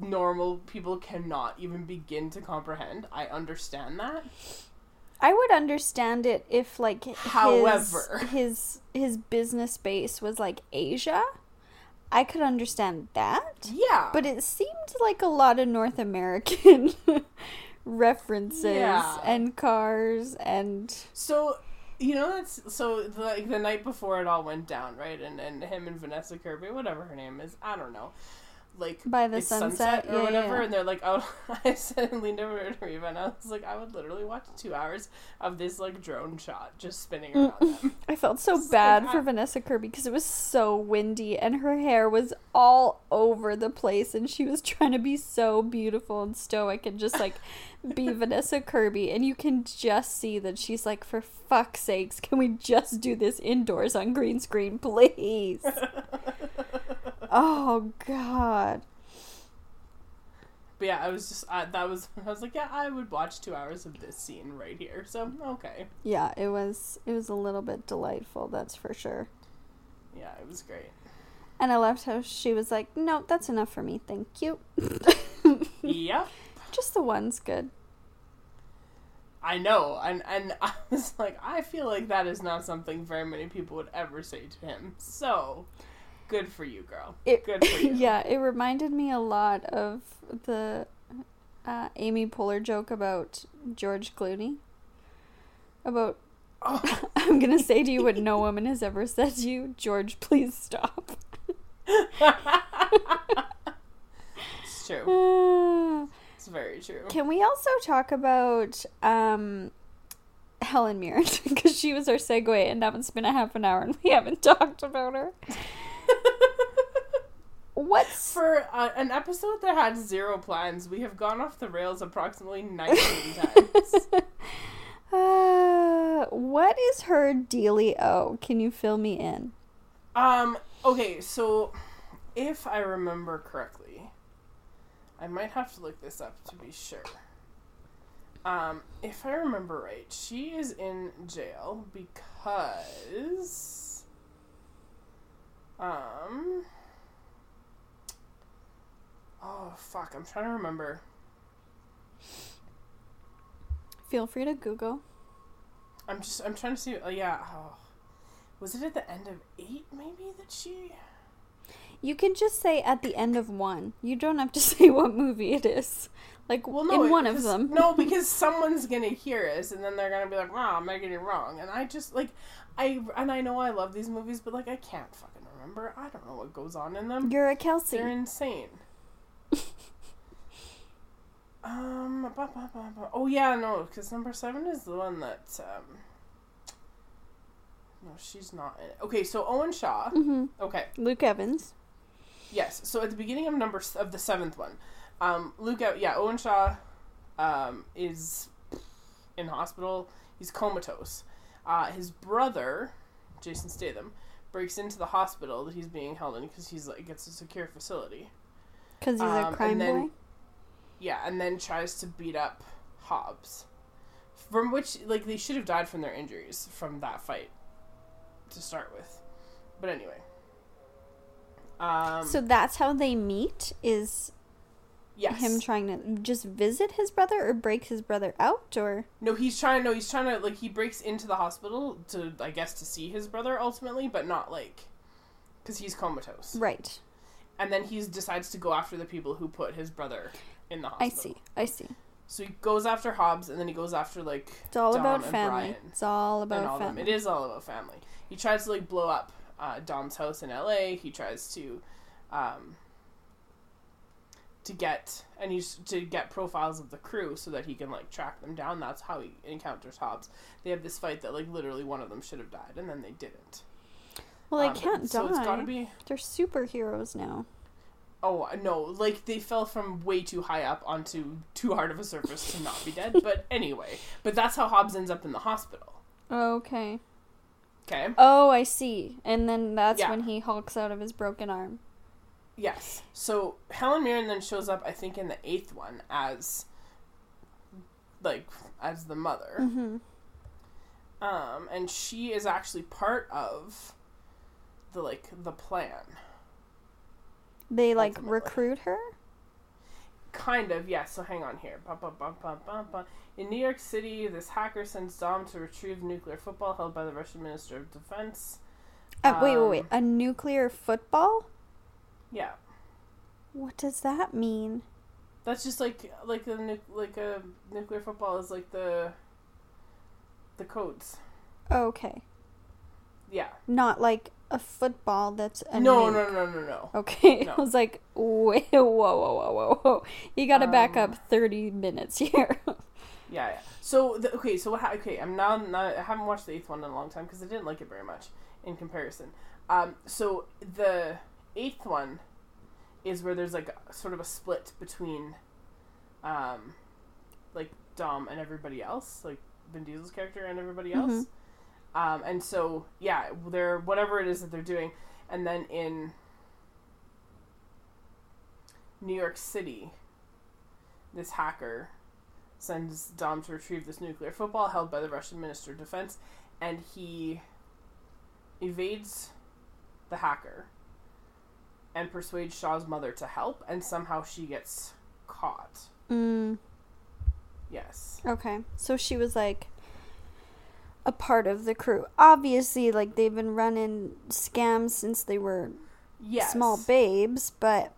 normal people cannot even begin to comprehend. I understand that. I would understand it if like his- However. his his business base was like Asia. I could understand that. Yeah. But it seemed like a lot of North American references Yeah. and cars and So you know that's so the, like the night before it all went down, right? And and him and Vanessa Kirby, whatever her name is, I don't know, like By the it's sunset? or Yeah, whatever. yeah. And they're like, oh, I said and leaned over to Reva, and I was like, I would literally watch two hours of this like drone shot just spinning around them. I felt so It's bad like, for I- Vanessa Kirby because it was so windy and her hair was all over the place and she was trying to be so beautiful and stoic and just like be Vanessa Kirby and you can just see that she's like for fuck's sakes can we just do this indoors on green screen please oh god But yeah, I was just I, that was I was like, yeah, I would watch two hours of this scene right here. So okay, yeah it was it was a little bit delightful that's for sure yeah, it was great. and I loved how she was like no that's enough for me thank you yep. just the one's good I know, and and I was like, I feel like that is not something very many people would ever say to him. So, good for you, girl. It, Good for you. yeah, it reminded me a lot of the uh, Amy Poehler joke about George Clooney. About, Oh, I'm gonna say to you what no woman has ever said to you, George, please stop. it's true. It's very true. Can we also talk about um, Helen Mirren because she was our segue, and now it's been a half an hour and we haven't talked about her. What's For uh, an episode that had zero plans, we have gone off the rails approximately 19 times. uh, what is her dealio? Can you fill me in? Um, okay, so if I remember correctly, I might have to look this up to be sure. Um, if I remember right, she is in jail because um Oh fuck, I'm trying to remember. Feel free to Google. I'm just I'm trying to see oh yeah, oh. Was it at the end of 8 maybe that she You can just say at the end of one. You don't have to say what movie it is. Like Well, no, in one of them. No, because someone's gonna hear us, and then they're gonna be like, "Wow, I'm making it wrong." And I just like, I and I know I love these movies, but like, I can't remember. I don't know what goes on in them. You're a Kelsey. They're insane. um. ba, ba, ba, ba. Oh yeah, no, because number seven is the one that. Um, no, she's not in it. Okay, so Owen Shaw. hmm Okay, Luke Evans. Yes. So at the beginning of number of the seventh one, um, Luke out. Yeah, Owen Shaw, um, is in hospital. He's comatose. Uh, his brother, Jason Statham, breaks into the hospital that he's being held in because he's like gets a secure facility. Because he's Um, a crime then- boy. Yeah, and then tries to beat up Hobbs, from which like they should have died from their injuries from that fight. to start with. But anyway. Um, so that's how they meet is yes. him trying to just visit his brother or break his brother out or No, he's trying. No, he's trying to like he breaks into the hospital to, I guess, to see his brother ultimately, but not like because he's comatose. right. And then he decides to go after the people who put his brother in the hospital. I see. I see. So he goes after Hobbs, and then he goes after like It's all Dom about family. Brian It's all all about them. family. It is all about family. He tries to like blow up uh, Dom's house in L.A. He tries to. Um, to get and he's to get profiles of the crew so that he can like track them down. That's how he encounters Hobbs. They have this fight that like literally one of them should have died and then they didn't. Well, they Um, can't So die. it's gotta be. They're superheroes now. Oh no! Like they fell from way too high up onto too hard of a surface to not be dead. But anyway, but that's how Hobbs ends up in the hospital. Okay. Okay. Oh, I see. And then that's Yeah. when he hulks out of his broken arm. Yes. So Helen Mirren then shows up, I think, in the eighth one as like as the mother. Mm-hmm. Um, and she is actually part of the like the plan. They like Ultimately. recruit her. Kind of, yes. So hang on here. In New York City, this hacker sends Dom to retrieve nuclear football held by the Russian Minister of Defense. Uh, wait, wait, wait. Um, A nuclear football? Yeah, What does that mean? that's just like like a nu- like a nuclear football is like the the codes. Okay. Yeah. Not like a football that's a No, nuke. no, no, no, no. Okay. No. I was like, wait, whoa, whoa, whoa, whoa, whoa. You gotta back Um, up 30 minutes here. Yeah, yeah. So the, okay, so what? Ha- okay, I'm now not. I haven't watched the eighth one in a long time because I didn't like it very much in comparison. Um, so the eighth one is where there's like sort of a split between, um, like Dom and everybody else, like Vin Diesel's character and everybody else. Um, and so yeah, they're whatever it is that they're doing, and then in New York City, this hacker sends Dom to retrieve this nuclear football held by the Russian Minister of Defense, and he evades the hacker and persuades Shaw's mother to help, and somehow she gets caught. mm, Yes. okay. So she was like a part of the crew. Obviously, like they've been running scams since they were Yes. small babes, but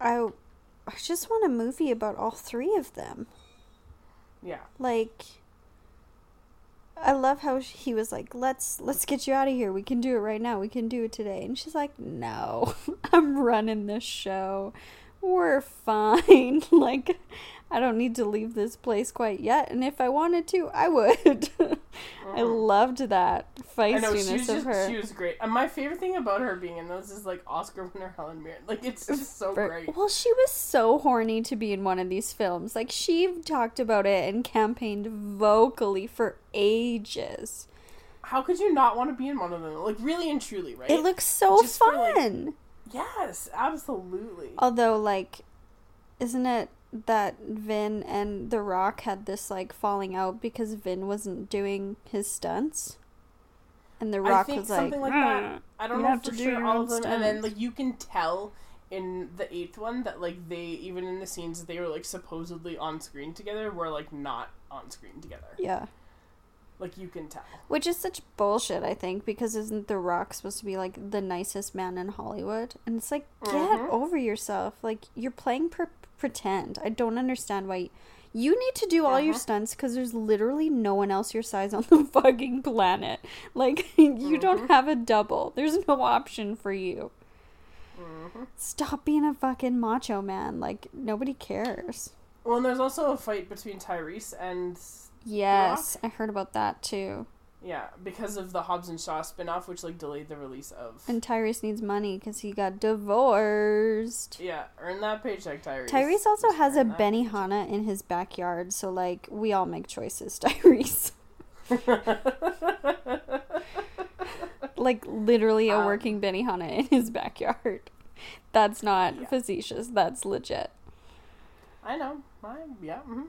I, I just want a movie about all three of them. Yeah. Like, I love how sh- he was like, "Let's let's get you out of here. We can do it right now. We can do it today." And she's like, "No, I'm running this show. We're fine. like, I don't need to leave this place quite yet. And if I wanted to, I would." I loved that I know she feistiness was of just her. she was great. And my favorite thing about her being in those is like Oscar winner Helen Mirren. Like it's just so Ver- great. Well, she was so horny to be in one of these films. Like she talked about it and campaigned vocally for ages. How could you not want to be in one of them? Like really and truly, right? It looks so Just for, like- fun. yes, absolutely. Although, like, isn't it that Vin and The Rock had this like falling out because Vin wasn't doing his stunts, and The I Rock think was like, something like that. I don't know have for to do sure your all of them, and then like you can tell in the eighth one that like they even in the scenes that they were like supposedly on screen together were like not on screen together. yeah. Like you can tell. Which is such bullshit, I think, because isn't The Rock supposed to be like the nicest man in Hollywood? And it's like, get Mhm. over yourself. Like, you're playing per- pretend. I don't understand why. You need to do all your Mhm. stunts because there's literally no one else your size on the fucking planet. Like, you don't Mhm. have a double. There's no option for you. hmm Stop being a fucking macho man. Like, nobody cares. Well, and there's also a fight between Tyrese and Yes, I heard about that too. Yeah because of the Hobbs and Shaw spinoff, which like delayed the release of. And Tyrese needs money because he got divorced. yeah, earn that paycheck, Tyrese. Tyrese also Just has a earn that Benny paycheck. In his backyard, so like we all make choices, Tyrese. like literally a Um, working Benihana in his backyard. That's not Yeah. facetious. That's legit. I know. I yeah. hmm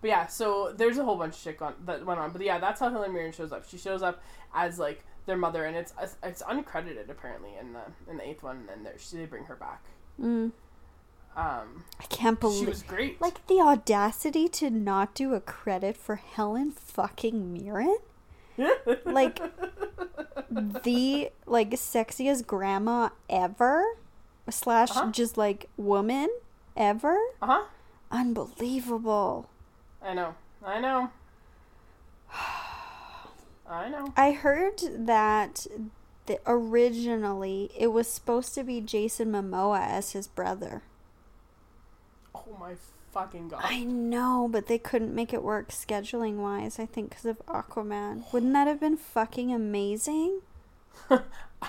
But yeah, so there's a whole bunch of shit that went on. But yeah, that's how Helen Mirren shows up. She shows up as like their mother, and it's it's uncredited apparently in the in the eighth one, and then there she, they bring her back. Mm. Um, I can't believe she was great. like the audacity to not do a credit for Helen fucking Mirren. like the like sexiest grandma ever slash Uh-huh. just like woman ever. uh huh. Unbelievable. I know. I know. I know. I heard that the, originally it was supposed to be Jason Momoa as his brother. Oh my fucking god. I know, but they couldn't make it work scheduling wise, I think, because of Aquaman. Wouldn't that have been fucking amazing?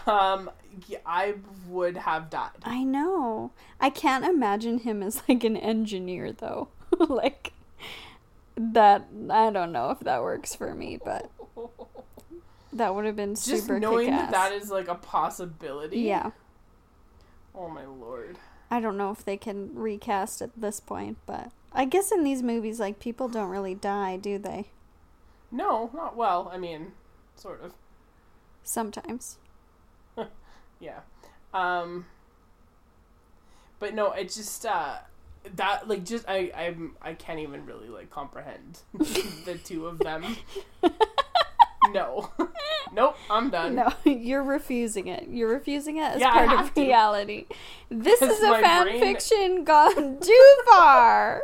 um, yeah, I would have died. I know. I can't imagine him as like an engineer, though. like, that, I don't know if that works for me, but that would have been Just super knowing kick-ass. that that is like a possibility. Yeah. Oh my lord. I don't know if they can recast at this point, but I guess in these movies, like, people don't really die, do they? No, not well. I mean, sort of. Sometimes. Yeah. Um. But no, it just uh that like just I I'm I can't even really like comprehend the two of them. no. nope, I'm done. No, you're refusing it. You're refusing it as Yeah, part of to. reality. This is a fan brain- fiction gone too far.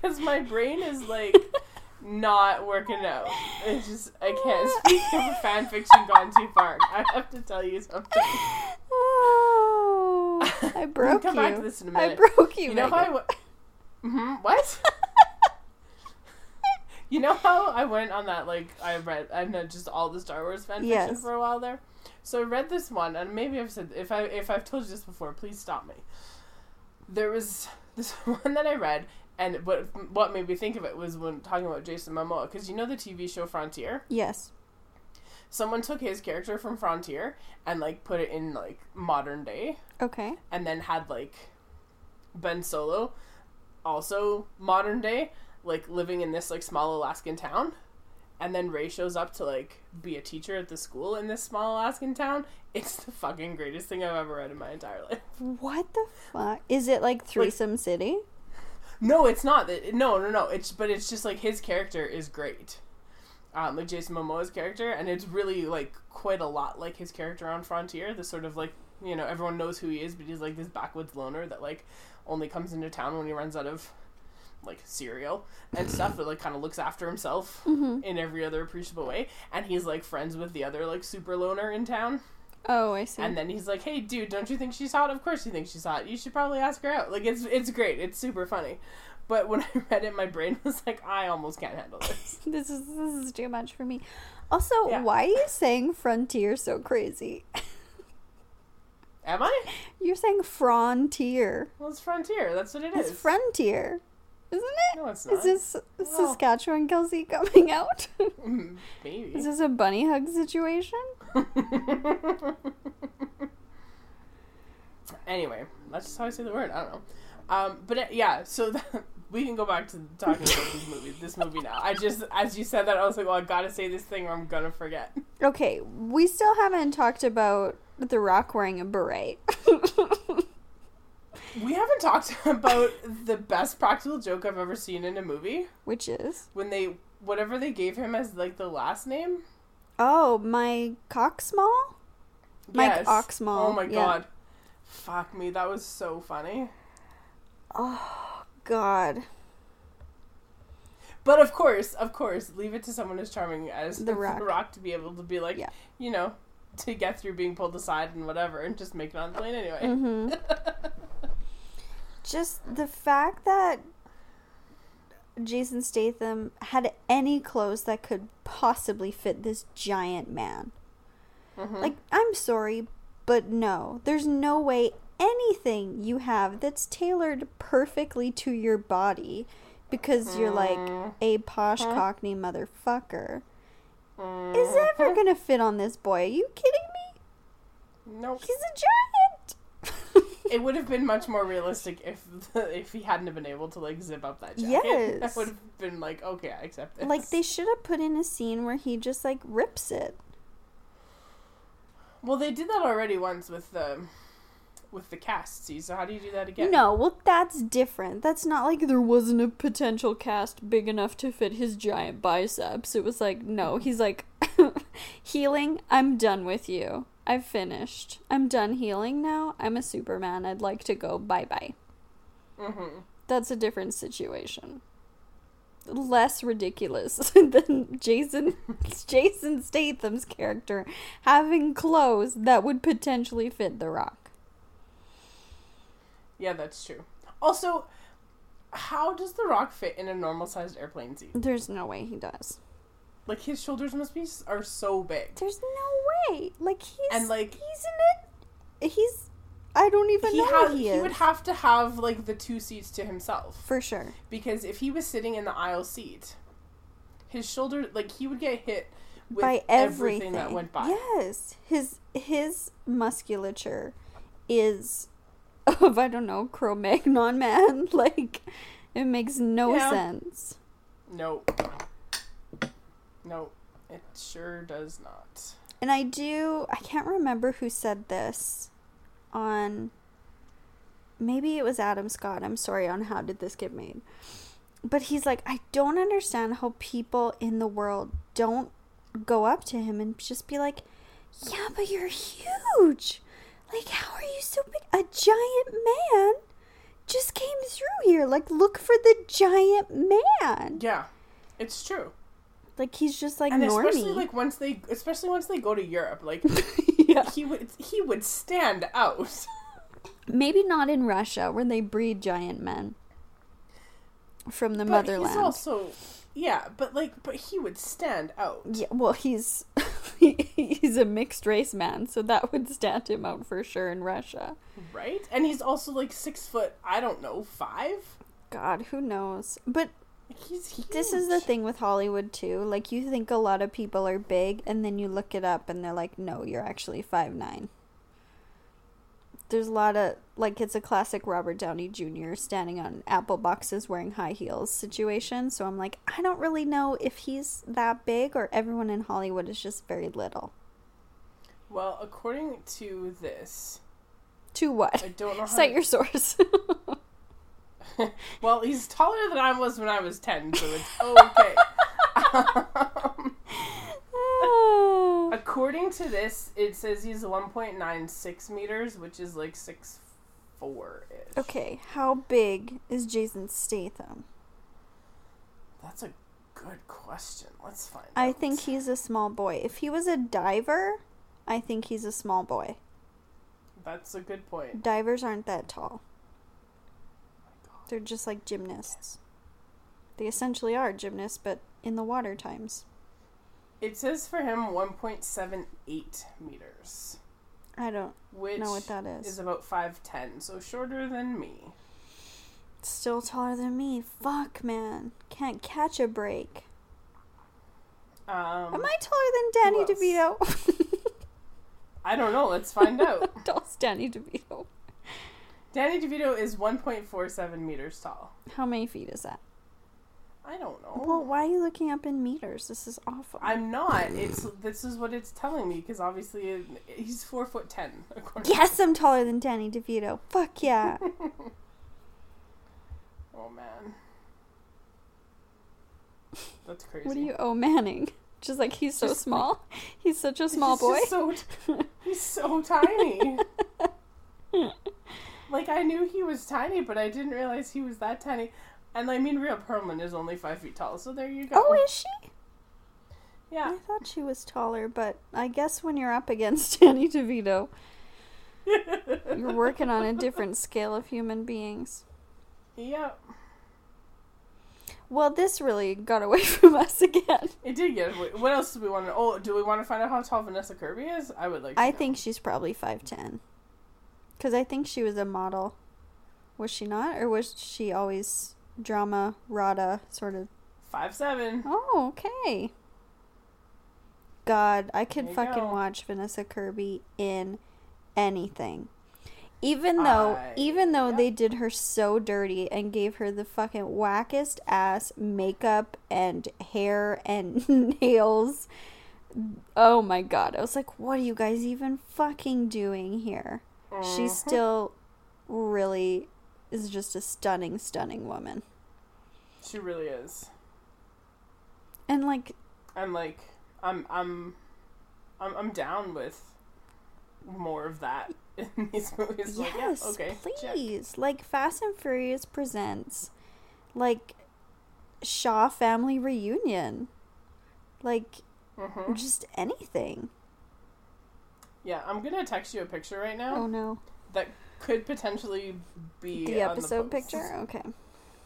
Cuz my brain is like not working out. It's just I can't speak of a fan fiction gone too far. I have to tell you something. I broke come you. back to this in a I minute. broke you. You know how I Megan. went? hmm What? you know how I went on that like I read I know just all the Star Wars fan fiction for a while there. So I read this one, and maybe I've said if I if I've told you this before, please stop me. There was this one that I read, and what what made me think of it was when talking about Jason Momoa, because you know the TV show Frontier. Yes. Someone took his character from Frontier and like put it in like modern day, Okay. and then had like Ben Solo, also modern day, like living in this like small Alaskan town. And then Rey shows up to like be a teacher at the school in this small Alaskan town. It's the fucking greatest thing I've ever read in my entire life. What the fuck? Is it like Threesome City? No, it's not. No, no, no. It's but it's just like his character is great. Um, like Jason Momoa's character, and it's really like quite a lot like his character on Frontier. The sort of like you know everyone knows who he is, but he's like this backwoods loner that like only comes into town when he runs out of like cereal and stuff. But like kind of looks after himself Mm-hmm. in every other appreciable way, and he's like friends with the other like super loner in town. Oh, I see. And then he's like, "Hey, dude, don't you think she's hot? Of course you think she's hot. You should probably ask her out." Like it's it's great. It's super funny. But when I read it, my brain was like, "I almost can't handle this." this is this is too much for me. Also, Yeah. why are you saying frontier so crazy? Am I? You're saying frontier. Well, it's Frontier. That's what it is. It's frontier, isn't it? no, it's not. Is this Saskatchewan Kelsey coming out? Maybe. Is this a bunny hug situation? anyway, that's just how I say the word. I don't know. Um, but uh, yeah, so we can go back to talking about this movie. This movie now. I just, as you said that, I was like, well, I gotta say this thing, or I'm gonna forget. Okay, we still haven't talked about The Rock wearing a beret. We haven't talked about the best practical joke I've ever seen in a movie. Which is? When they, whatever they gave him as like the last name. Oh, my Coxmall? Mike Oxmall, Oh my yeah. god. Fuck me, that was so funny. Oh, God. But of course, of course, leave it to someone as charming as The Rock. to be able to be like, Yeah. you know, to get through being pulled aside and whatever, and just make it on the plane anyway. hmm Just the fact that Jason Statham had any clothes that could possibly fit this giant man. Mhm. Like, I'm sorry, but no. There's no way anything you have that's tailored perfectly to your body because you're like a mm-hmm. posh cockney motherfucker is mm-hmm. ever gonna fit on this boy. Are you kidding me? Nope. He's a giant. it would have been much more realistic if the, if he hadn't have been able to like zip up that jacket. Yes. that would have been like okay, I accept this. Like they should have put in a scene where he just like rips it. well, they did that already once with the with the cast. See, so how do you do that again? No, well that's different. That's not like there wasn't a potential cast big enough to fit his giant biceps. It was like no, he's like healing, I'm done with you. I've finished. I'm done healing now. I'm a Superman. I'd like to go. Bye-bye. Mm-hmm. That's a different situation. Less ridiculous than Jason Jason Statham's character having clothes that would potentially fit The Rock. Yeah, that's true. Also, how does The Rock fit in a normal sized airplane seat? There's no way he does. Like his shoulders must be are so big. There's no way. Like he's And, like- he's in it. He's I don't even He know what he, he would have to have like the two seats to himself for sure. because if he was sitting in the aisle seat, his shoulder like he would get hit with by everything everything. that went by. Yes, his his musculature is of I don't know Cro-Magnon man. Like it makes no Yeah. sense. No. No, it sure does not. And I do I can't remember who said this on maybe it was Adam Scott. I'm sorry on how did this get made. But he's like I don't understand how people in the world don't go up to him and just be like, "Yeah, but you're huge. Like how are you so big? A giant man just came through here. Like look for the giant man." Yeah, it's true. Like he's just like and normie. especially like once they, especially once they go to Europe, like yeah. he would, he would stand out. Maybe not in Russia where they breed giant men from the But motherland. he's also, yeah, but like, but he would stand out. yeah, well, he's he's a mixed race man, so that would stand him out for sure in Russia. Right? And he's also like six foot, I don't know, five? God, who knows? But this is the thing with Hollywood too. Like you think a lot of people are big, and then you look it up, and they're like, "No, you're actually five nine. There's a lot of like it's a classic Robert Downey Jr. standing on apple boxes wearing high heels situation. So I'm like, I don't really know if he's that big or everyone in Hollywood is just very little. Well, according to this, To what? I don't know how. Cite to- your source. well, he's taller than I was when I was 10, so it's okay. um, according to this, it says he's 1.96 meters, which is like 6'4 ish. okay, how big is Jason Statham? That's a good question. Let's find I out. think he's a small boy. If he was a diver, I think he's a small boy. That's a good point. Divers aren't that tall. Oh They're just like gymnasts. They essentially are gymnasts, but in the water times. It says for him 1.78 meters, I don't which know what that is. is about 5'10, so shorter than me. Still taller than me. Fuck, man. Can't catch a break. Um, Am I taller than Danny? DeVito? I don't know. Let's find out. Tall's Danny DeVito. Danny DeVito is 1.47 meters tall. How many feet is that? I don't know. Well, why are you looking up in meters? This is awful. I'm not. It's this is what it's telling me because obviously it, he's four foot ten. According Yes, I'm taller than Danny DeVito. Fuck yeah. oh man, that's crazy. what are you oh manning? Just like he's so Just small. He's such a small boy. so t- he's so tiny. like I knew he was tiny, but I didn't realize he was that tiny. And I mean, Rhea Perlman is only five feet tall, so there you go. Oh, is she? yeah. I thought she was taller, but I guess when you're up against Danny DeVito, you're working on a different scale of human beings. Yep. Well, this really got away from us again. It did get. Away. What else do we want to? Oh, do we want to find out how tall Vanessa Kirby is? I would like. To I know. think she's probably 5'10. Because I think she was a model. Was she not? Or was she always drama, RADA, sort of? five seven. Oh, okay. God, I could fucking go. watch Vanessa Kirby in anything. Even though, I- even though yeah. they did her so dirty and gave her the fucking wackest ass makeup and hair and nails. Oh my god. I was like, what are you guys even fucking doing here? She Mhm. still really is just a stunning, stunning woman. She really is. And like, And like I'm I'm I'm I'm down with more of that in these movies. like, yeah, yes, okay. check. please. Like Fast and Furious presents like Shaw family reunion. Like Mhm. just anything. Yeah, I'm gonna text you a picture right now Oh no. that could potentially be The on episode post. picture? Okay.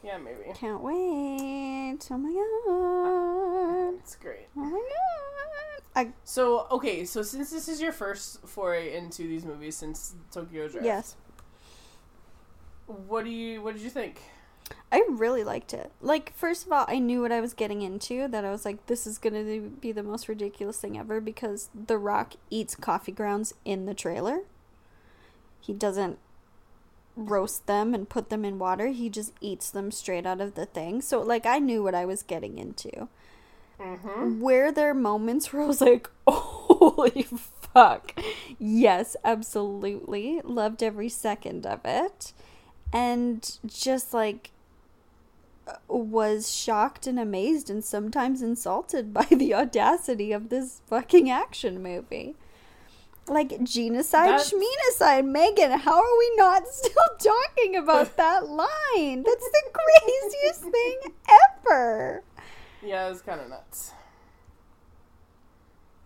Yeah, maybe. Can't wait. Oh my god. It's great. Oh my god. I So okay, so since this is your first foray into these movies since Tokyo Drift, yes. What do you what did you think? I really liked it. Like, first of all, I knew what I was getting into. That I was like, this is gonna be the most ridiculous thing ever because The Rock eats coffee grounds in the trailer. He doesn't roast them and put them in water. He just eats them straight out of the thing. So, like, I knew what I was getting into. Mm-hmm. Were there moments where I was like, holy fuck? Yes, absolutely. Loved every second of it. And just like was shocked and amazed and sometimes insulted by the audacity of this fucking action movie. Like genocide, That's- schmeenicide, Megan, how are we not still talking about that line? That's the craziest thing ever. Yeah, it was kind of nuts.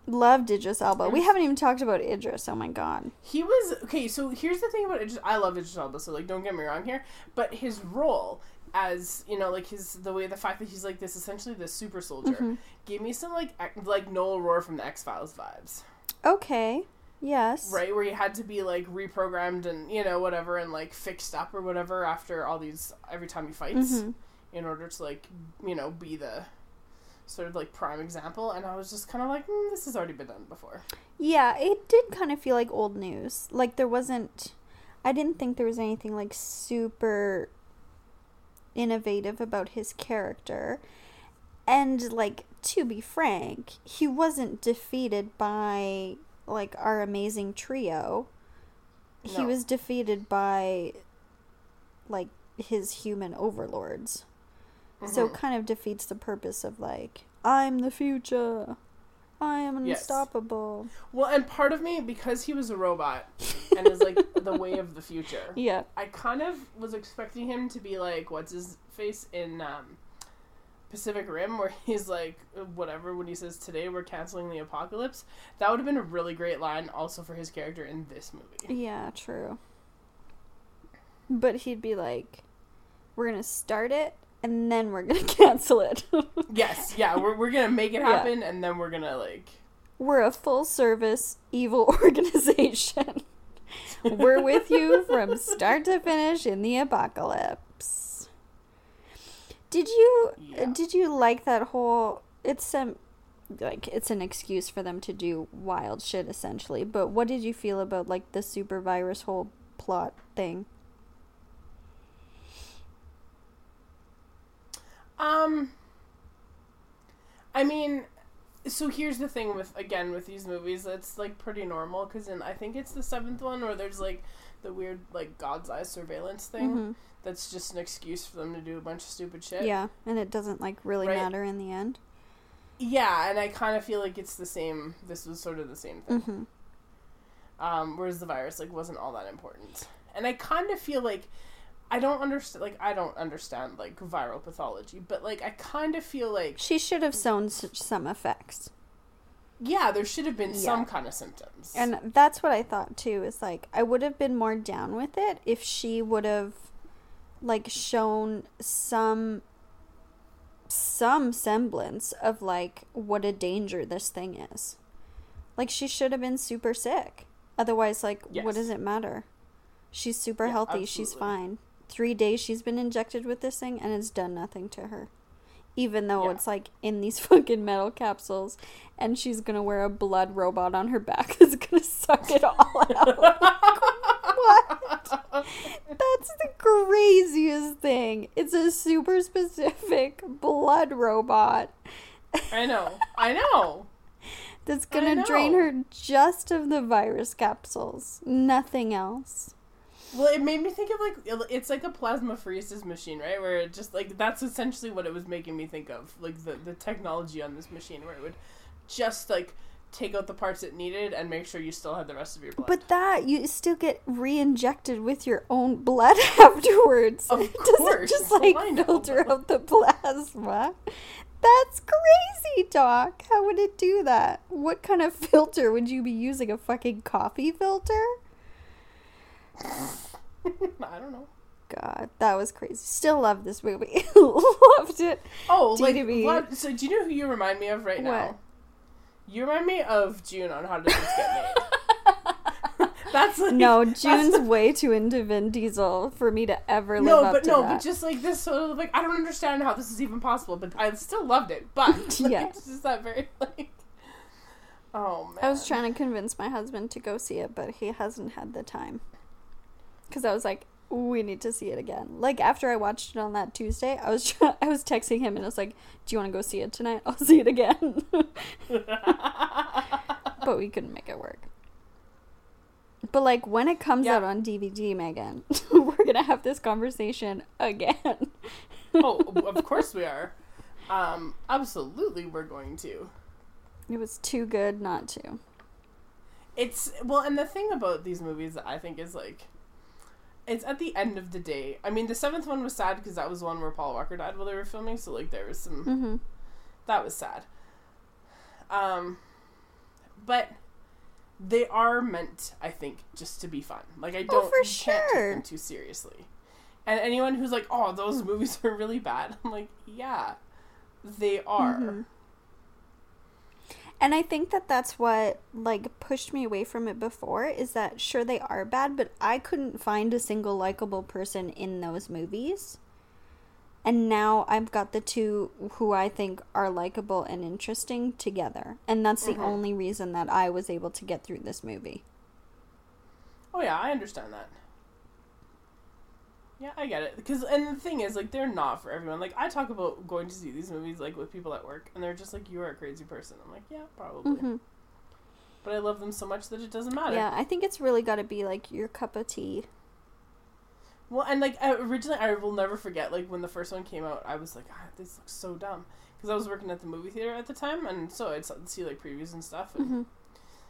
Loved Idris Elba. We haven't even talked about Idris. Oh my god. He was okay. So here's the thing about Idris. I love Idris Elba. So like, don't get me wrong here. But his role as you know, like his the way the fact that he's like this essentially the super soldier Mm-hmm. gave me some like like Noel Rohr from the X Files vibes, Okay. Yes. right? Where he had to be like reprogrammed and you know whatever and like fixed up or whatever after all these every time he fights Mhm. in order to like you know be the sort of like prime example. And I was just kind of like, mm, this has already been done before. Yeah, it did kind of feel like old news. Like there wasn't I didn't think there was anything like super innovative about his character. And like to be frank, he wasn't defeated by like our amazing trio. He was defeated by like his human overlords. So it Mhm. kind of defeats the purpose of like I'm the future. I am Yes. unstoppable. Well, and part of me, because he was a robot and is like the way of the future, Yeah. I kind of was expecting him to be like, what's his face in um, Pacific Rim, where he's like, whatever, when he says, today we're canceling the apocalypse. That would have been a really great line also for his character in this movie. Yeah, true. But he'd be like, "We're gonna start it, and then we're gonna cancel it. Yes, yeah, we're, we're gonna make it Yeah. happen and then we're gonna, like, we're a full service evil organization. we're with you from start to finish in the apocalypse." Did you Yeah. did you like that whole? It's some like it's an excuse for them to do wild shit essentially. But what did you feel about like the super virus whole plot thing? Um, I mean, so here's the thing with again with these movies, it's like pretty normal because in I think it's the seventh one where there's like the weird like God's eye surveillance thing. Mhm. That's just an excuse for them to do a bunch of stupid shit. Yeah, and it doesn't like really Right. matter in the end. Yeah, and I kind of feel like it's the same. This was sort of the same thing. hmm Um, whereas the virus like wasn't all that important, and I kind of feel like. I don't understand, like, I don't understand, like, viral pathology, but, like, I kind of feel like She should have sown s- some effects, Yeah, there should have been Yeah. some kind of symptoms. and that's what I thought too. Is like I would have been more down with it if she would have, like, shown some some semblance of like what a danger this thing is. Like she should have been super sick. Otherwise, like, what does it matter? She's super Yeah, healthy. She's fine. Three days she's been injected with this thing, and it's done nothing to her. Even though Yeah. it's like in these fucking metal capsules, and she's gonna wear a blood robot on her back that's gonna suck it all out. what? That's the craziest thing. It's a super specific blood robot I know. I know. that's gonna drain her just of the virus capsules. Nothing else. Well, it made me think of like it's like a plasmapheresis machine, right? Where it just like that's essentially what it was making me think of, like the the technology on this machine, where it would just like take out the parts it needed and make sure you still had the rest of your blood. But that you still get re-injected with your own blood afterwards. Of course. just like know, filter out the plasma. That's crazy, Doc. How would it do that? What kind of filter would you be using? A fucking coffee filter? I don't know. God, that was crazy. Still love this movie. Loved it. Oh, like DDB. what? So do you know who you remind me of right now? You remind me of June on How Did This Get Made? that's like, No, June's the- way too into Vin Diesel for me to ever live no, up but to no, that. but just like this sort of like I don't understand how this is even possible, but I still loved it. But like, Yeah. it's just that very like. Oh man. I was trying to convince my husband to go see it, but he hasn't had the time. Because I was like, we need to see it again. Like after I watched it on that Tuesday, I was I was texting him and I was like, "Do you want to go see it tonight? I'll see it again." but we couldn't make it work. But like when it comes Yeah. out on DVD, Megan, we're gonna have this conversation again. oh, of course we are. Um, absolutely, we're going to. It was too good not to. It's well, and the thing about these movies that I think is like, it's at the end of the day. I mean, the seventh one was sad because that was the one where Paul Walker died while they were filming. So like, there was some hmm that was sad. Um, but they are meant, I think, just to be fun. Like I Oh, don't for you can't take sure. them too seriously. And anyone who's like, "Oh, those movies are really bad," I'm like, "Yeah, they are." Mhm. And I think that that's what like pushed me away from it before is that sure they are bad, but I couldn't find a single likable person in those movies. And now I've got the two who I think are likable and interesting together. And that's the Mhm. only reason that I was able to get through this movie. Oh yeah, I understand that. Yeah, I get it. Because and the thing is, like, they're not for everyone. Like, I talk about going to see these movies like with people at work, and they're just like, "You are a crazy person." I'm like, "Yeah, probably," hmm but I love them so much that it doesn't matter. Yeah, I think it's really got to be like your cup of tea. Well, and like originally, I will never forget. Like when the first one came out, I was like, ah, "This looks so dumb," because I was working at the movie theater at the time, and so I'd see like previews and stuff and hmm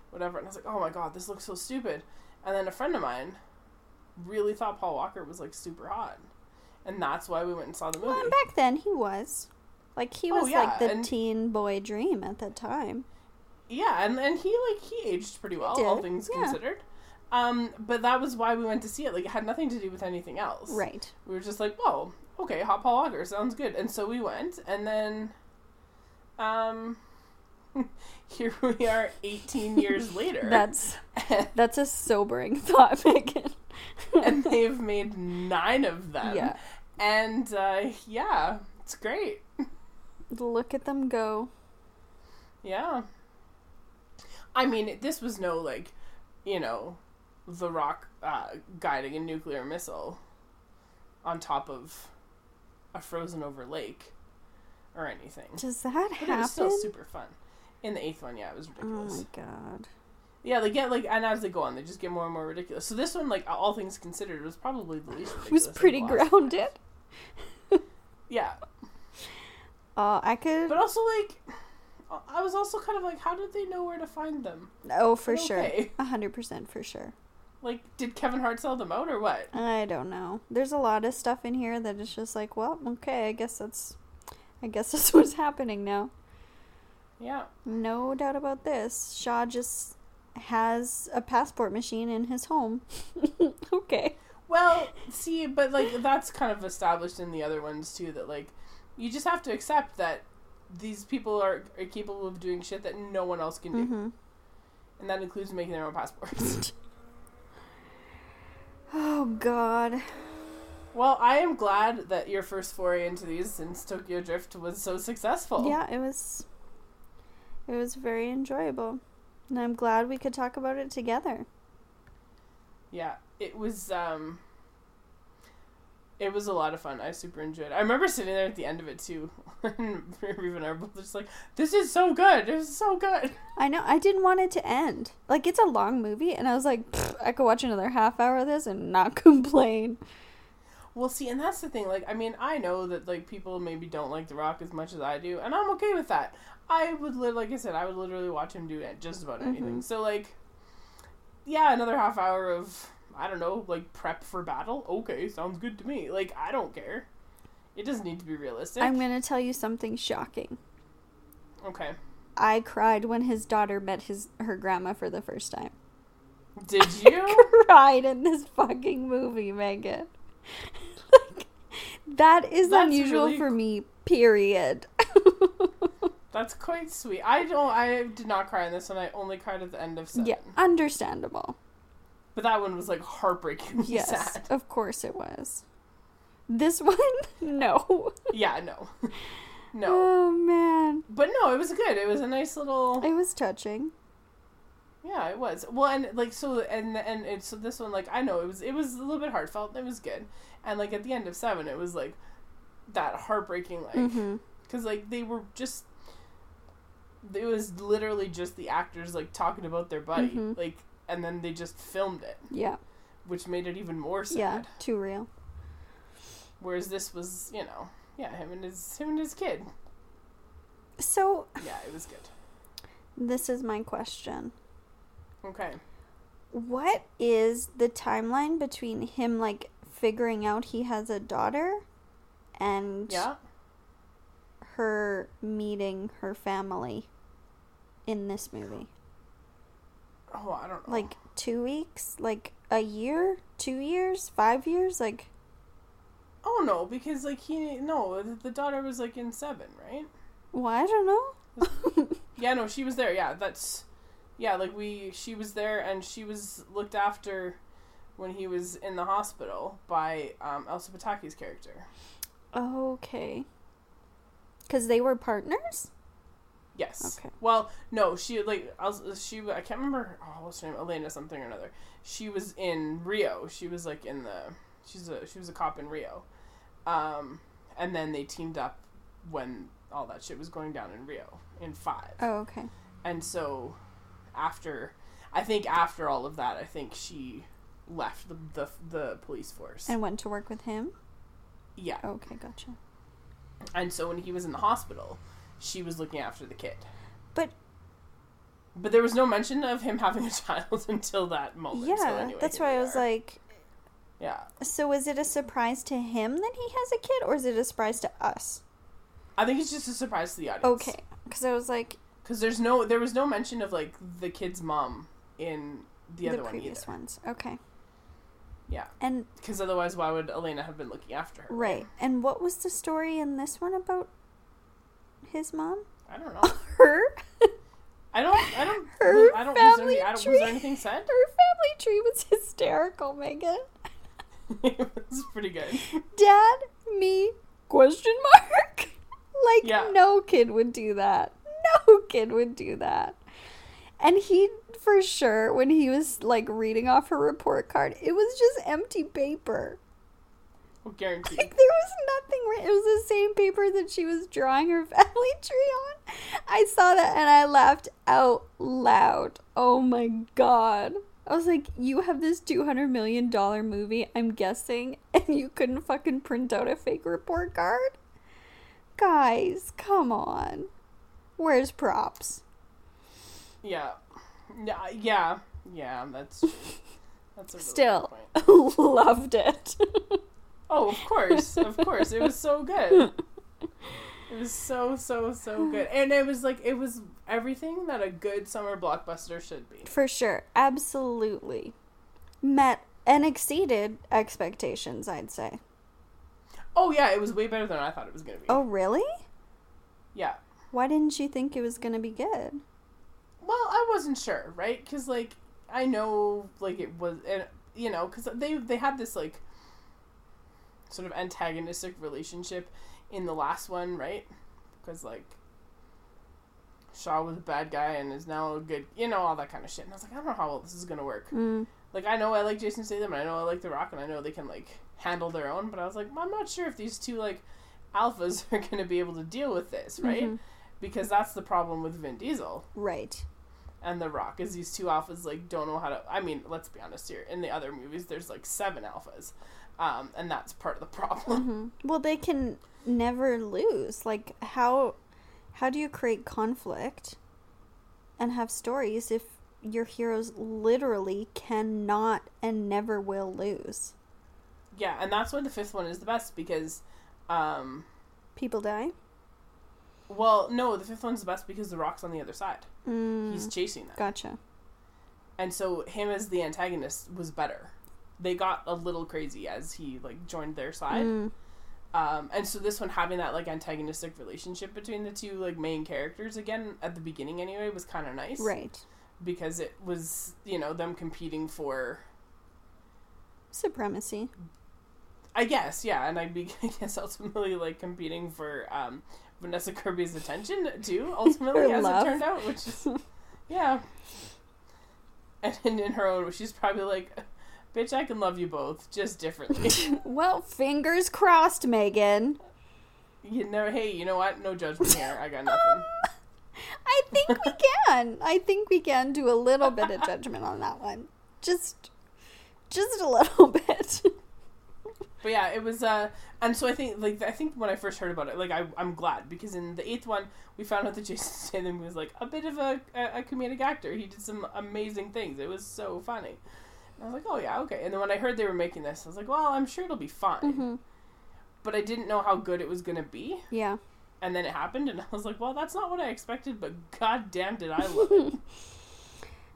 whatever, and I was like, "Oh my god, this looks so stupid." And then a friend of mine really thought Paul Walker was like super hot, and that's why we went and saw the movie. Well, and back then he was. Like he Oh, was yeah, like the and- teen boy dream at the time. Yeah, and and he like he aged pretty well, all things yeah. considered. Um, but that was why we went to see it. Like, it had nothing to do with anything else. Right. We were just like, whoa, okay, Hot Paul Walker sounds good, and so we went, and then, um, here we are, eighteen years later. That's that's a sobering thought, Megan. and they've made nine of them. yeah. And uh, yeah, it's great. Look at them go. Yeah. I mean, this was no like, you know, the Rock uh, guiding a nuclear missile on top of a frozen over lake or anything. Does that But it was still happen? super fun. In the eighth one, yeah, it was ridiculous. Oh my god. Yeah, they get like, and as they go on, they just get more and more ridiculous. So this one, like, all things considered, was probably the least ridiculous. It was pretty grounded. Yeah, Uh, I could. but also like, I was also kind of like, how did they know where to find them? oh, for But sure. A hundred percent for sure. Like, did Kevin Hart sell them out or what? I don't know. There's a lot of stuff in here that is just like, well, okay, I guess that's, I guess that's what's happening now. Yeah. No doubt about this. Shaw just has a passport machine in his home. okay. Well, see, but like that's kind of established in the other ones too. That like you just have to accept that these people are, are capable of doing shit that no one else can do, hmm and that includes making their own passports. Oh God. well, I am glad that your first foray into these since Tokyo Drift was so successful. Yeah, it was. It was very enjoyable, and I'm glad we could talk about it together. Yeah, it was. um It was a lot of fun. I super enjoyed. it. I remember sitting there at the end of it too, and Reeve and I were both just like, "This is so good. This is so good." I know. I didn't want it to end. Like it's a long movie, and I was like, I could watch another half hour of this and not complain. Well, see, and that's the thing. Like, I mean, I know that like people maybe don't like The Rock as much as I do, and I'm okay with that. I would, li- like I said, I would literally watch him do it just about anything. Mhm. So, like, yeah, another half hour of I don't know, like prep for battle. Okay, sounds good to me. Like, I don't care. It doesn't need to be realistic. I'm gonna tell you something shocking. okay. I cried when his daughter met his her grandma for the first time. Did you? cried in this fucking movie, Megan. like, that is That's unusual really for me. Period. That's quite sweet. I don't. I did not cry in this one. I only cried at the end of seven. yeah, understandable. But that one was like heartbreaking. Yes, sad. of course it was. This one, no. Yeah. No. no. Oh man, But no, it was good. It was a nice little. it was touching. Yeah, it was. Well, and like so, and and it's so this one like I know it was it was a little bit heartfelt. It was good, and like at the end of seven, it was like that heartbreaking like mm-hmm. because like they were just it was literally just the actors like talking about their buddy Mhm. like and then they just filmed it. Yeah, which made it even more sad. yeah, too real. whereas this was you know yeah him and his him and his kid. So yeah it was good. this is my question. okay. What is the timeline between him like figuring out he has a daughter and yeah. her meeting her family in this movie? oh i don't know Like 2 weeks? Like a year? 2 years? 5 years? Like oh no because like he no the, daughter was like in seven right well, I don't know. Yeah, no, she was there. Yeah, that's yeah, like we she was there and she was looked after when he was in the hospital by um, Elsa Pataky's character. okay. Cuz they were partners? Yes. Okay. Well, no, she like Elsa, she I can't remember oh what's her name Elena something or another. She was in Rio. She was like in the she's a she was a cop in Rio, um, and then they teamed up when all that shit was going down in Rio in five. Oh, okay. And so after I think after all of that, I think she left the the, the police force. And went to work with him? yeah. Okay, gotcha. And so when he was in the hospital, she was looking after the kid. But But there was no mention of him having a child until that moment. yeah, So anyway, that's why I was like Yeah. So is it a surprise to him that he has a kid, or is it a surprise to us? I think it's just a surprise to the audience. Okay, because I was like Because there's no there was no mention of like the kid's mom in the, the, other one previous either. ones. Okay, Yeah. and Because otherwise, why would Elena have been looking after her? right, and what was the story in this one about his mom? I don't know. Her, I don't. I don't. Her I don't. Was there, family any, I don't, was tree. there anything said? her family tree was hysterical, Megan. it was pretty good. Dad, me, question mark. like Yeah. no kid would do that. No kid would do that. And he for sure when he was like reading off her report card, it was just empty paper. Well, guaranteed. Like there was nothing written. It was the same paper that she was drawing her family tree on. I saw that and I laughed out loud. Oh my god. I was like, you have this two hundred million dollar movie, I'm guessing, and you couldn't fucking print out a fake report card? Guys, come on. Where's props? Yeah. Yeah. Yeah. Yeah. That's. That's a really Still. Loved it. Oh, of course, of course. It was so good. It was so so so good, and it was like it was everything that a good summer blockbuster should be. For sure. Absolutely. Met and exceeded expectations, I'd say. Oh yeah, it was way better than I thought it was gonna be. Oh, really? yeah. Why didn't you think it was going to be good? Well, I wasn't sure, right? Because like I know, like it was, and you know, because they they had this like sort of antagonistic relationship in the last one, right? Because like Shaw was a bad guy and is now a good, you know, all that kind of shit. And I was like, I don't know how well this is gonna work. Mm. like I know I like Jason Statham, and I know I like The Rock, and I know they can like handle their own. But I was like, I'm not sure if these two like alphas are going to be able to deal with this, right? Mhm. Because that's the problem with Vin Diesel Right. and The Rock is these two alphas like don't know how to. I mean, let's be honest here. In the other movies, there's like seven alphas, um, and that's part of the problem. hmm Well, they can never lose. Like how how do you create conflict and have stories if your heroes literally cannot and never will lose? Yeah, and that's why the fifth one is the best because, um, People die. well, no, the fifth one's the best because The Rock's on the other side. Mm, He's chasing them. gotcha. and so him as the antagonist was better. They got a little crazy as he like joined their side, Mm, um, and so this one having that like antagonistic relationship between the two like main characters again at the beginning anyway was kind of nice, right. Because it was you know them competing for, Supremacy. I guess yeah, and I, be, I guess ultimately like competing for um, Vanessa Kirby's attention too. Ultimately, as love. it turned out, which is yeah, and in her own, she's probably like. Bitch, I can love you both, just differently. Well, fingers crossed, Megan. You know, hey, you know what? No judgment here. I got nothing. I think we can. I think we can do a little bit of judgment on that one. Just just a little bit. But yeah, it was. uh And so I think, like, I think when I first heard about it, like, I, I'm glad because in the eighth one, we found out that Jason Statham was like a bit of a, a, a comedic actor. He did some amazing things. It was so funny. I was like, oh yeah, okay. And then when I heard they were making this, I was like, well, I'm sure it'll be fine. hmm But I didn't know how good it was gonna be. Yeah. And then it happened, and I was like, well, that's not what I expected. But god damn, did I love it.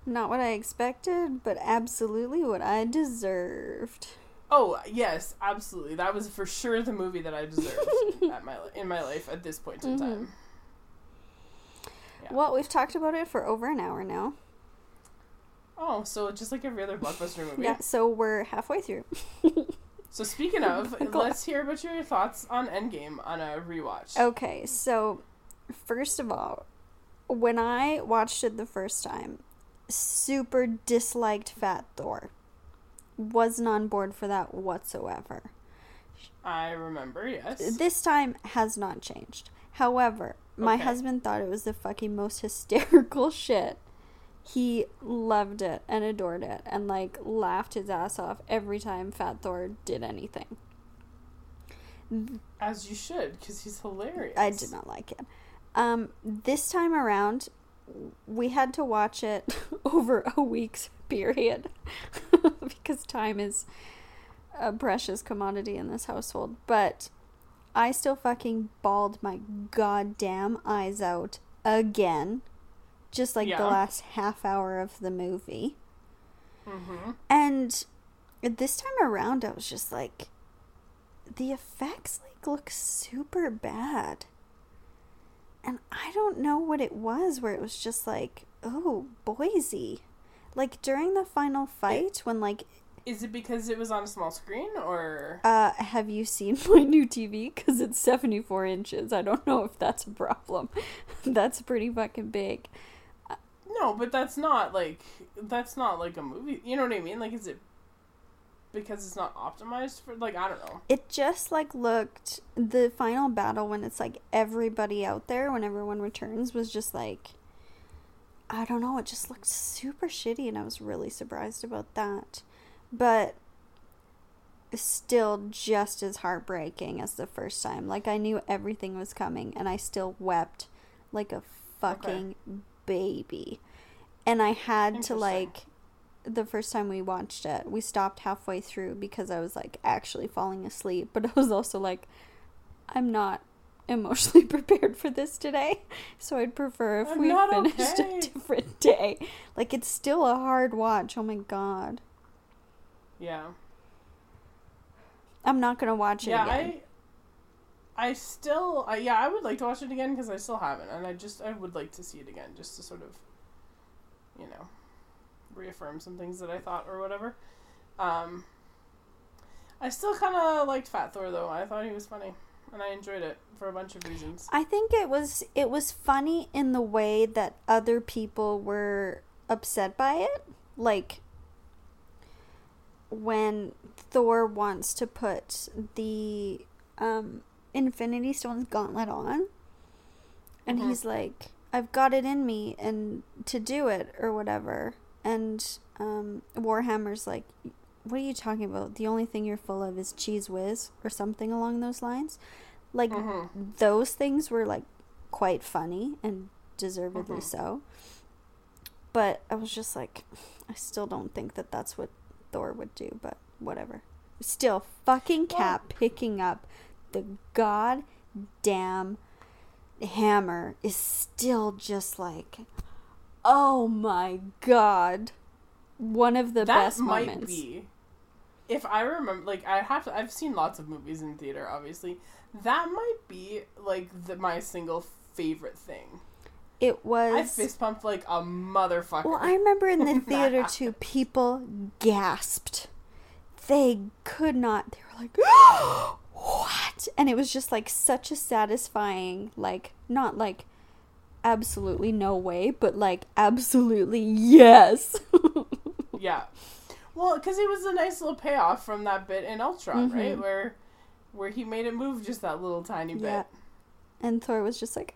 Not what I expected, but absolutely what I deserved. Oh yes, absolutely. That was for sure the movie that I deserved at my li- in my life at this point in Mhm. time. Yeah. Well, we've talked about it for over an hour now. Oh, so just like every other blockbuster movie. Yeah, so we're halfway through. So speaking of, let's hear about your thoughts on Endgame on a rewatch. Okay, so first of all, when I watched it the first time, super disliked Fat Thor. Wasn't on board for that whatsoever. I remember, yes. This time has not changed. However, my Okay. husband thought it was the fucking most hysterical shit. He loved it and adored it and like laughed his ass off every time Fat Thor did anything. As you should, because he's hilarious. I did not like it. Um, this time around, we had to watch it over a week's period because time is a precious commodity in this household. But I still fucking bawled my goddamn eyes out again, just like Yeah. the last half hour of the movie. Mm-hmm. And this time around, I was just like, the effects like look super bad. And I don't know what it was where it was just like, oh, Boise. Like during the final fight, when like, Is it because it was on a small screen, or uh, have you seen my new TV? Because it's 74 inches. I don't know if that's a problem. that's pretty fucking big. No? But that's not like that's not like a movie. You know what I mean? Like, is it because it's not optimized for? Like, I don't know. It just like looked the final battle when it's like everybody out there when everyone returns was just like I don't know, it just looked super shitty and I was really surprised about that. But still just as heartbreaking as the first time. Like I knew everything was coming and I still wept like a fucking baby. And I had to like the first time we watched it, we stopped halfway through because I was like actually falling asleep, but I was also like I'm not emotionally prepared for this today. So I'd prefer if I'm we finished okay. a different day. Like it's still a hard watch. Oh my god. Yeah. I'm not going to watch it yeah, again. I I still I, yeah, I would like to watch it again because I still haven't and I just I would like to see it again just to sort of you know reaffirm some things that I thought or whatever. Um I still kind of liked Fat Thor though. I thought he was funny and I enjoyed it for a bunch of reasons. I think it was it was funny in the way that other people were upset by it. Like when Thor wants to put the um, Infinity Stones gauntlet on, and Mhm. he's like, "I've got it in me, and to do it or whatever." And um, War Machine's like, "What are you talking about? The only thing you're full of is Cheez Whiz or something along those lines." Like Mhm. those things were like quite funny and deservedly Mhm. so. But I was just like, I still don't think that that's what Thor would do, but whatever. Still, fucking Cap picking up the goddamn hammer is still just like, oh my god. One of the that best might moments. be. If I remember, like I have, to, I've seen lots of movies in theater. Obviously, that might be like the, my single favorite thing. It was. I fist pumped like a motherfucker. Well, I remember in the theater too, people gasped. They could not. They were like, oh "What?" And it was just like such a satisfying, like not like absolutely no way, but like absolutely yes. Yeah. Well, because it was a nice little payoff from that bit in Ultron, right? Mhm. Where where he made it move just that little tiny Yeah. bit. and Thor was just like,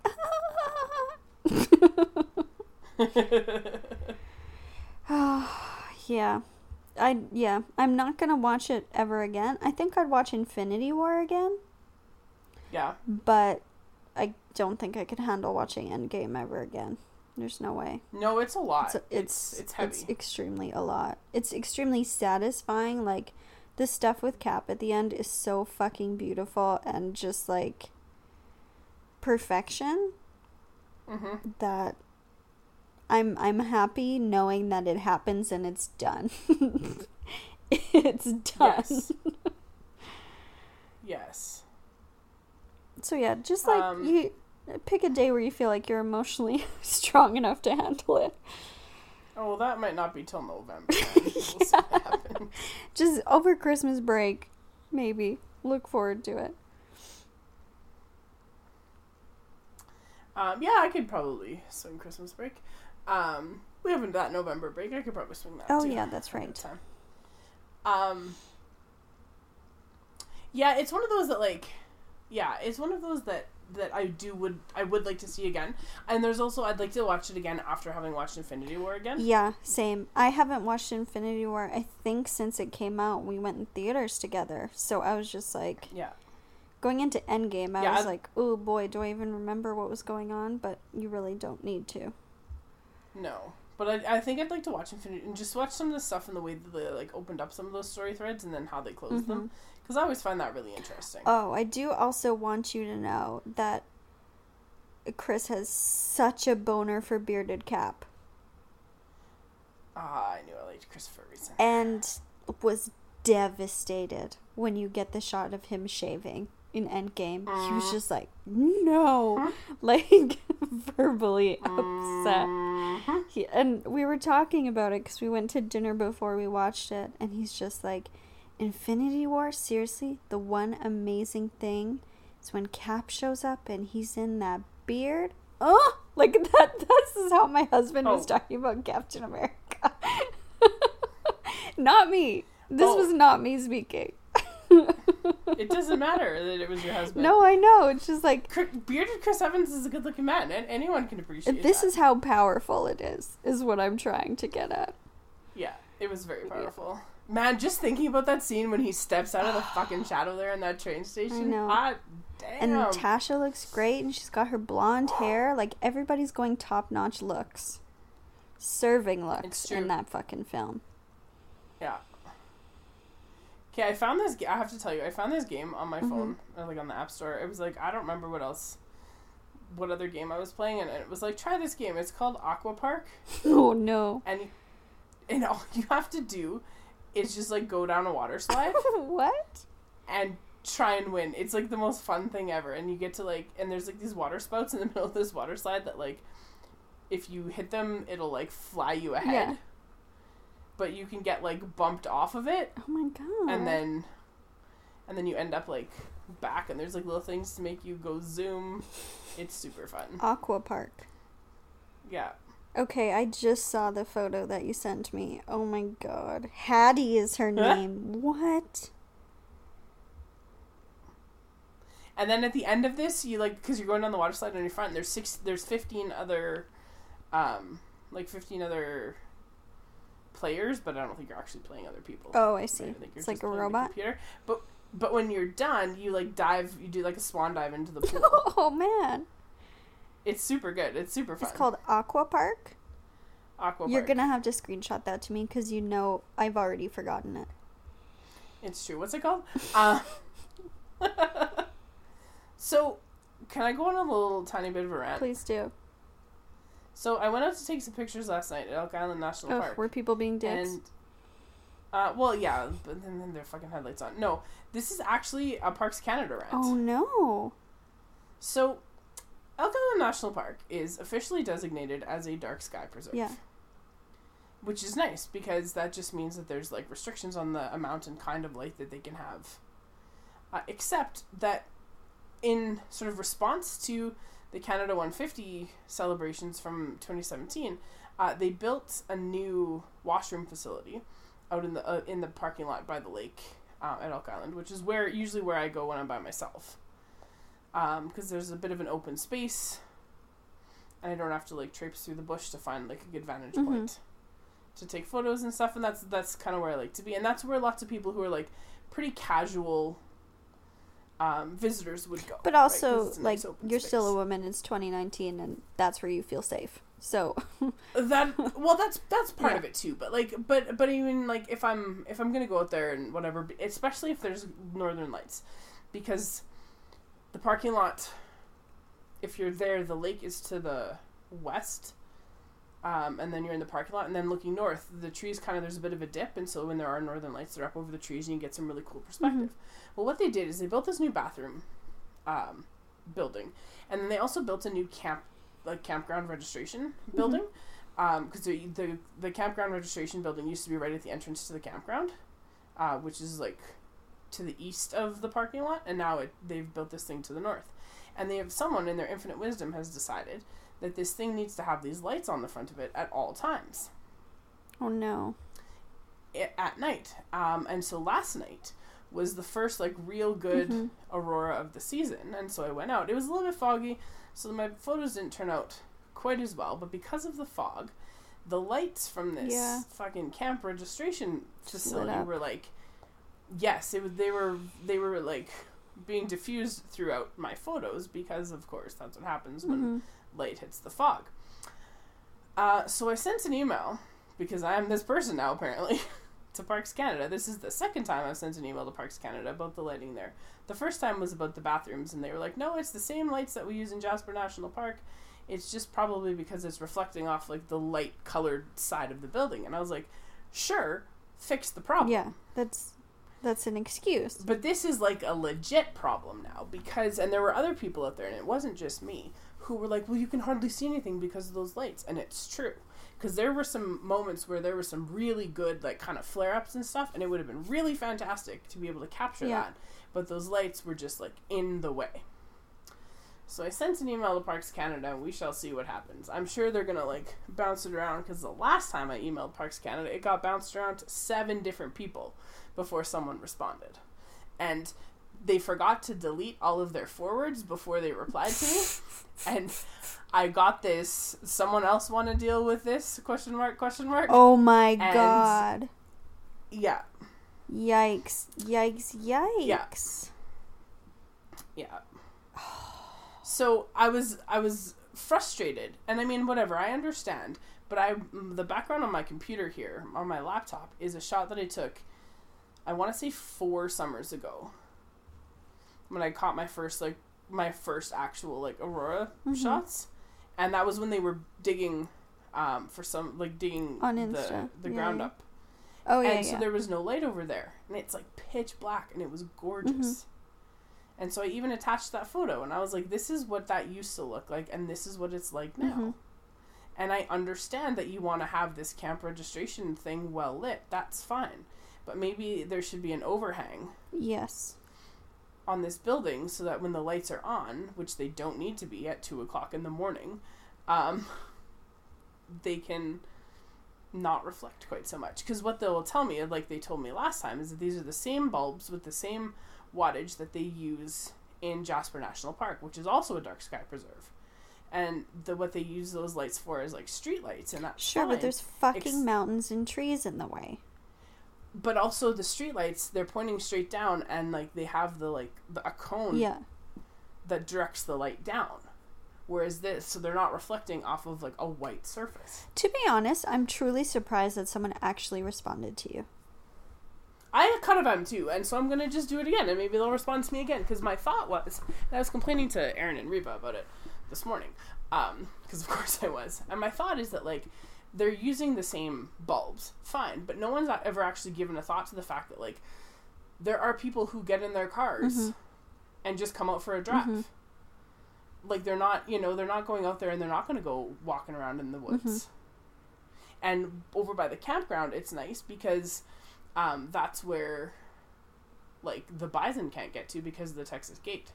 Ah yeah. I yeah, I'm not to watch it ever again. I think I'd watch Infinity War again. yeah. but I don't think I could handle watching Endgame ever again. There's no way. No, it's a lot. It's It's it's it's, heavy. It's extremely a lot. It's extremely satisfying. Like the stuff with Cap at the end is so fucking beautiful and just like perfection mm-hmm. that I'm I'm happy knowing that it happens and it's done. it's done. Yes. yes. So yeah, just like Um, you pick a day where you feel like you're emotionally strong enough to handle it. Oh, well, that might not be till November. What. Just over Christmas break, maybe. Look forward to it. Um, yeah, I could probably swing Christmas break. Um, we haven't that November break. I could probably swing that. Oh too. yeah, that's at that right. time. Um. Yeah, it's one of those that like, yeah, it's one of those that that I do would I would like to see again. And there's also I'd like to watch it again after having watched Infinity War again. Yeah, same. I haven't watched Infinity War. I think since it came out, we went in theaters together. So I was just like Yeah. going into Endgame. I Yeah, was I- like, oh boy, do I even remember what was going on? But you really don't need to. No. But I, I think I'd like to watch Infinity and just watch some of the stuff and the way that they like opened up some of those story threads and then how they closed them Mhm. because I always find that really interesting. Oh, I do also want you to know that Chris has such a boner for bearded Cap. Ah, I knew I liked Chris for a Reason. and was devastated when you get the shot of him shaving in Endgame. He was just like, no, like verbally upset. Mhm. He, and we were talking about it because we went to dinner before we watched it, and he's just like, Infinity War, seriously, the one amazing thing is when Cap shows up and he's in that beard. Oh, like that. This is how my husband was Oh. talking about Captain America. not me. This Oh. was not me speaking. It doesn't matter that it was your husband. No, I know. It's just like bearded Chris Evans is a good-looking man, and anyone can appreciate this that. is how powerful it is. Is what I'm trying to get at. yeah, it was very powerful. Man, just thinking about that scene when he steps out of the fucking shadow there in that train station. know. Ah, Hot damn. And Natasha looks great, and she's got her blonde hair. Like everybody's going top notch looks, serving looks in that fucking film. Yeah. Okay, I found this. I have to tell you, I found this game on my Mhm. phone, like on the app store. It was like I don't remember what else, what other game I was playing, and it was like try this game. It's called Aqua Park, Oh no! and and all you have to do is just like go down a water slide what? and try and win. It's like the most fun thing ever, and you get to like and there's like these water spouts in the middle of this water slide that like if you hit them, it'll like fly you ahead. Yeah. But you can get like bumped off of it Oh my god! and then and then you end up like back and there's like little things to make you go zoom it's super fun Aqua Park. yeah Okay, I just saw the photo that you sent me. Oh my god. Hattie is her name. what? And then at the end of this, you like because you're going down the water slide on your front. There's six. There's fifteen other, um, like fifteen other players, but I don't think you're actually playing other people. Oh, I see. Right? I It's like a robot. computer. But but when you're done, you like dive. You do like a swan dive into the pool. oh man. it's super good. It's super fun. It's called Aqua Park. Aqua You're gonna have to screenshot that to me because you know I've already forgotten it. It's true. What's it called? Uh, so, can I go on a little tiny bit of a rant? Please do. So I went out to take some pictures last night at Elk Island National Ugh, Park. were people being dicks? And uh, well, yeah, but then, then their fucking headlights on. No, this is actually a Parks Canada rent. oh no. So, Elk Island National Park is officially designated as a dark sky preserve. Yeah. Which is nice because that just means that there's like restrictions on the amount and kind of light that they can have. Uh, except that in sort of response to the Canada 150 celebrations from 2017, uh, they built a new washroom facility out in the uh, in the parking lot by the lake uh, at Elk Island, which is where usually where I go when I'm by myself, because there's a bit of an open space, and I don't have to like traipse through the bush to find like a good vantage Mhm. point to take photos and stuff, and that's that's kind of where I like to be, and that's where lots of people who are like pretty casual um, visitors would go. But also, a like, nice you're still a woman. It's 2019, and that's where you feel safe. So, that well that's that's part Yeah. of it too but like but but even like if i'm if i'm gonna go out there and whatever especially if there's northern lights because the parking lot if you're there the lake is to the west um, and then you're in the parking lot and then looking north the trees kind of there's a bit of a dip and so when there are northern lights they're up over the trees and you get some really cool perspective well what they did is they built this new bathroom um, building and then they also built a new camp like campground registration building because the, the the campground registration building used to be right at the entrance to the campground, uh, which is like to the east of the parking lot, and now it, they've built this thing to the north, and they have someone in their infinite wisdom has decided that this thing needs to have these lights on the front of it at all times. Oh no. at night, um, and so last night was the first like real good Mhm. aurora of the season, and so I went out. It was a little bit foggy, so my photos didn't turn out quite as well. But because of the fog, the lights from this Yeah. fucking camp registration Just facility were like, yes, it was. They were they were like being diffused throughout my photos because of course that's what happens when Mhm. light hits the fog. Uh, so I sent an email because I am this person now apparently to Parks Canada. This is the second time I've sent an email to Parks Canada about the lighting there. The first time was about the bathrooms, and they were like, "No, it's the same lights that we use in Jasper National Park. It's just probably because it's reflecting off like the light colored side of the building." And I was like, "Sure, fix the problem." Yeah, that's that's an excuse. But this is like a legit problem now because, and there were other people out there, and it wasn't just me, who were like, well, you can hardly see anything because of those lights. And it's true. Because there were some moments where there were some really good, like, kind of flare ups and stuff, and it would have been really fantastic to be able to capture Yeah. that. But those lights were just, like, in the way. So I sent an email to Parks Canada, and we shall see what happens. I'm sure they're gonna like bounce it around because the last time I emailed Parks Canada, it got bounced around to seven different people before someone responded, and they forgot to delete all of their forwards before they replied to me, and I got this. Someone else want to deal with this? Question mark? Question mark? Oh my And- god. Yeah, Yikes. Yikes. Yikes. yeah. So I was I was frustrated, and I mean whatever I understand, but I the background on my computer here on my laptop is a shot that I took. I want to say four summers ago. When I caught my first like my first actual like aurora Mhm. shots, and that was when they were digging, um, for some like digging On the Insta. the Yeah, ground yeah. up Oh yeah, and so there was no light over there and it's like pitch black and it was gorgeous Mm-hmm. and so i even attached that photo and i was like this is what that used to look like and this is what it's like now Mhm. and i understand that you want to have this camp registration thing well lit that's fine but maybe there should be an overhang Yes. On this building so that when the lights are on which they don't need to be at 2 o'clock in the morning um, they can not reflect quite so much. Because what they'll tell me, like they told me last time, is that these are the same bulbs with the same wattage that they use in Jasper National Park, which is also a dark sky preserve. And the what they use those lights for is like street lights, and that's Sure, fine. but there's fucking Ex- mountains and trees in the way. But also the street lights they're pointing straight down, and like they have the like the, a cone Yeah. that directs the light down. Whereas this, so they're not reflecting off of like a white surface. To be honest, I'm truly surprised that someone actually responded to you. I kind of am too, and so I'm gonna just do it again, and maybe they'll respond to me again. Because my thought was, and I was complaining to Aaron and Reba about it this morning, um, because of course I was. And my thought is that like they're using the same bulbs, fine, but no one's ever actually given a thought to the fact that like there are people who get in their cars Mhm. and just come out for a drive. Mhm. Like they're not, you know, they're not going out there and they're not going to go walking around in the woods. And over by the campground, it's nice because um, that's where like the bison can't get to because of the Texas gate.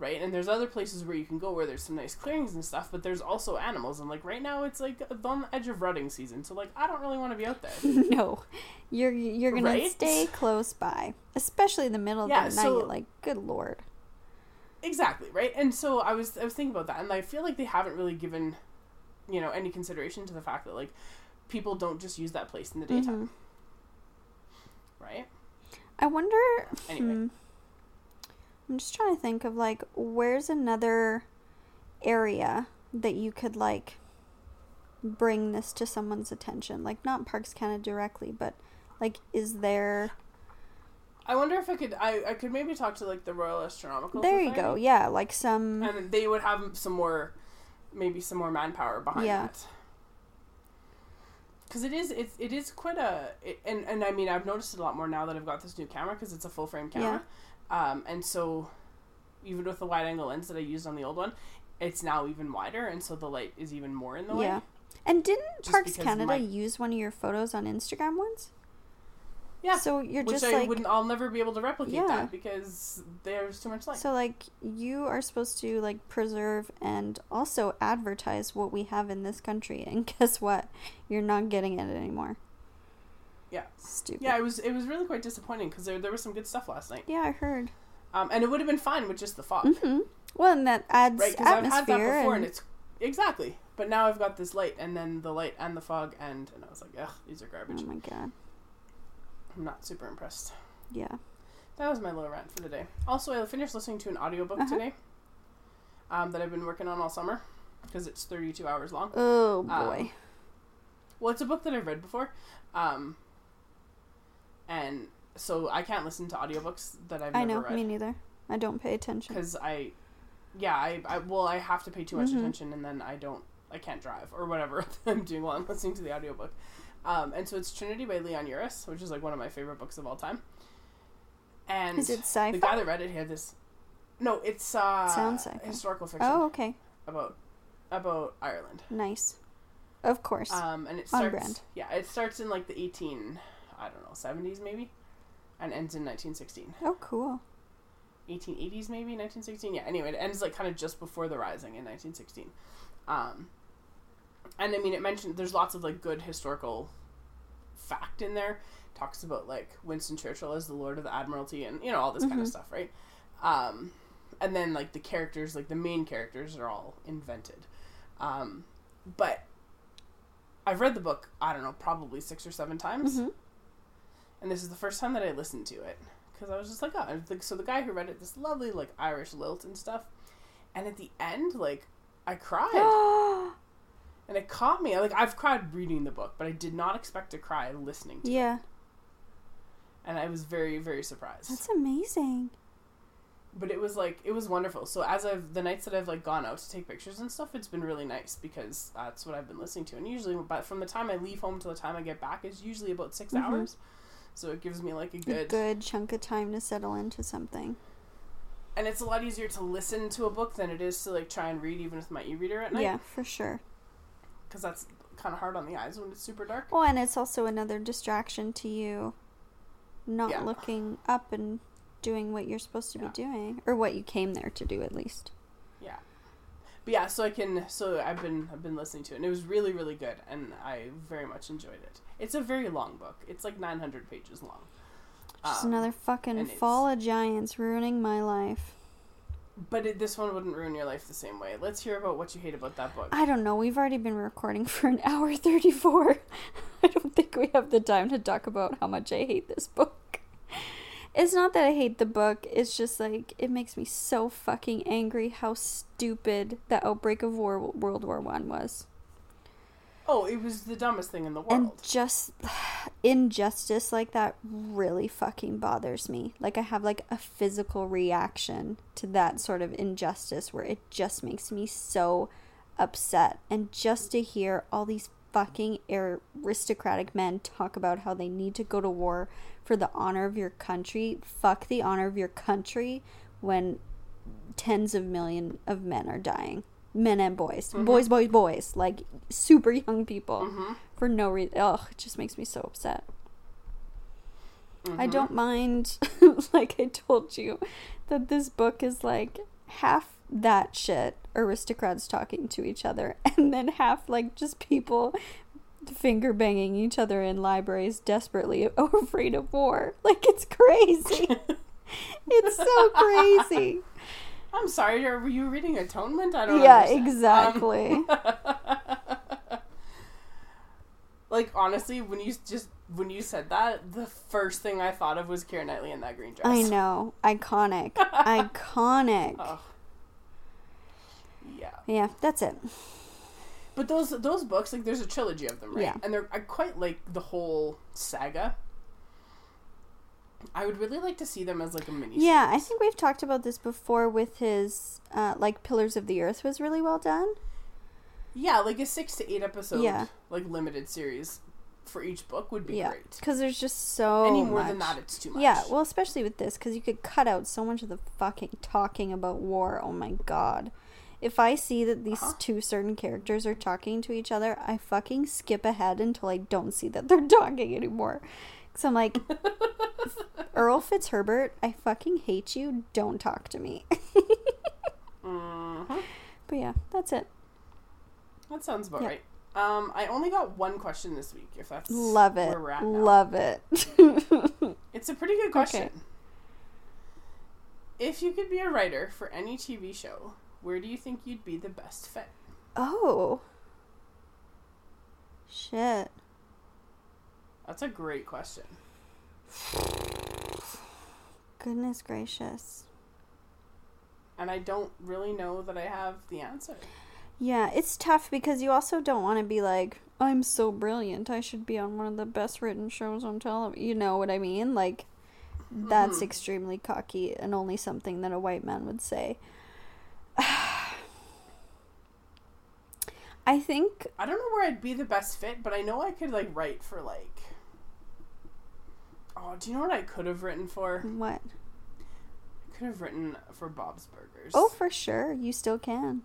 Right? And there's other places where you can go where there's some nice clearings and stuff, but there's also animals and like right now it's like on the edge of rutting season. So like I don't really want to be out there. no, you're you're gonna Right? stay close by, especially in the middle of Yeah, the night. so- like, good lord. Exactly, right? And so I was I was thinking about that and I feel like they haven't really given you know any consideration to the fact that like people don't just use that place in the daytime. Mhm. Right? I wonder. Anyway. hmm, I'm just trying to think of like where's another area that you could like bring this to someone's attention. Like not Parks Canada directly, but like is there? I wonder if I could I, I could maybe talk to like the Royal Astronomical There you Society. go. Yeah, like some. and they would have some more maybe some more manpower behind Yeah. that because it is it's, it is quite a it, and and i mean i've noticed it a lot more now that i've got this new camera because it's a full frame camera um and so even with the wide angle lens that i used on the old one it's now even wider and so the light is even more in the way. Yeah. And didn't Just Parks Canada my- use one of your photos on Instagram once? yeah So you're which just i like wouldn't i'll never be able to replicate Yeah. that because there's too much light so like you are supposed to like preserve and also advertise what we have in this country and guess what? You're not getting it anymore. Yeah Stupid. yeah it was it was really quite disappointing because there, there was some good stuff last night Yeah, I heard. um and it would have been fine with just the fog hmm Well, and that adds Right, because I've had that before, and, and it's exactly. But now I've got this light, and then the light and the fog, and and I was like, ugh, these are garbage. oh my god. I'm not super impressed. Yeah. That was my little rant for the day. Also, I finished listening to an audiobook Uh-huh. today, um, that I've been working on all summer, because it's 32 hours long. Oh Um, boy. Well, it's a book that I've read before, um, and so I can't listen to audiobooks that I've I never know. read. Me neither. I don't pay attention. because I, yeah, I, I well, I have to pay too much Mhm. attention, and then I don't, I can't drive or whatever I'm doing while I'm listening to the audiobook. Um, and so it's Trinity by Leon Uris, which is like one of my favorite books of all time. And Is it sci-fi? the guy that read it had this. No, it's uh, Sounds historical fiction Oh, okay. about about Ireland. Nice. Of course. Um, and it starts. Yeah, it starts in like the eighteen, I don't know, seventies maybe, and ends in nineteen sixteen. oh, cool. 1880s maybe 1916 yeah anyway it ends like kind of just before the rising in 1916 um and i mean it mentioned there's lots of like good historical fact in there. Talks about like winston churchill as the lord of the admiralty and you know all this kind of stuff right? Um and then like the characters like the main characters are all invented. Um but i've read the book i don't know probably six or seven times. Hmm and this is the first time that I listened to it because I was just like, oh, so the guy who read it, this lovely like Irish lilt and stuff, and at the end, like, I cried and it caught me. Like I've cried reading the book, but I did not expect to cry listening to it, yeah. and I was very very surprised. That's amazing. but it was like it was wonderful. So as I've the nights that I've like gone out to take pictures and stuff, it's been really nice because that's what I've been listening to. And usually, but from the time I leave home to the time I get back is usually about 6 Mhm. hours. So it gives me like a A good, good chunk of time to settle into something. and it's a lot easier to listen to a book than it is to like try and read even with my e-reader at night. Yeah, for sure. because that's kind of hard on the eyes when it's super dark. Well, and it's also another distraction to you not Yeah. looking up and doing what you're supposed to Yeah. be doing or what you came there to do at least. But yeah, so I can. So I've been I've been listening to it, and it was really really good, and I very much enjoyed it. It's a very long book. It's like 900 pages long. Just Um, another fucking Fall of Giants ruining my life. But it, this one wouldn't ruin your life the same way. Let's hear about what you hate about that book. I don't know. We've already been recording for an hour 34. I don't think we have the time to talk about how much I hate this book. It's not that I hate the book, it's just like it makes me so fucking angry how stupid the outbreak of war World War 1 was. oh, it was the dumbest thing in the world. And world. just injustice like that really fucking bothers me. Like I have like a physical reaction to that sort of injustice where it just makes me so upset. And just to hear all these fucking aristocratic men talk about how they need to go to war for the honor of your country, fuck the honor of your country when tens of million of men are dying. Men and boys. Boys, boys, boys. Like super young people hmm for no reason. Ugh, it just makes me so upset. I Mhm. don't mind, like I told you, that this book is like half that shit, aristocrats talking to each other, and then half like just people finger banging each other in libraries, desperately afraid of war. Like it's crazy. it's so crazy. I'm sorry. Are, were you reading Atonement? I don't. Know. Yeah, understand. exactly. Um, like honestly, when you just when you said that, the first thing I thought of was Keira Knightley in that green dress. I know. Iconic. Iconic. Oh. Yeah, Yeah, that's it. But those those books, like, there's a trilogy of them, right? Yeah. And they're I quite like the whole saga. I would really like to see them as like a mini. Yeah, I think we've talked about this before with his uh, like Pillars of the Earth was really well done. Yeah, like a six to eight episode, Yeah. like limited series for each book would be yeah, great. because there's just so Any more much. than that, it's too much. Yeah, well, especially with this, because you could cut out so much of the fucking talking about war. Oh my god. If I see that these Uh-huh. two certain characters are talking to each other, I fucking skip ahead until I don't see that they're talking anymore. Because I'm like, Earl Fitzherbert, I fucking hate you. Don't talk to me. Mhm. but yeah, that's it. That sounds about Yeah. right. Um, I only got one question this week. If that's Love it. where we're at now. Love it. It's a pretty good question. Okay. If you could be a writer for any TV show, where do you think you'd be the best fit? oh. Shit. That's a great question. Goodness gracious. And I don't really know that I have the answer. Yeah, it's tough because you also don't want to be like, I'm so brilliant. I should be on one of the best written shows on television. You know what I mean? Like, that's Mhm. extremely cocky and only something that a white man would say. I think, I don't know where I'd be the best fit, but I know I could like write for like. Oh, do you know what I could have written for? what? I could have written for Bob's Burgers. Oh, for sure. You still can.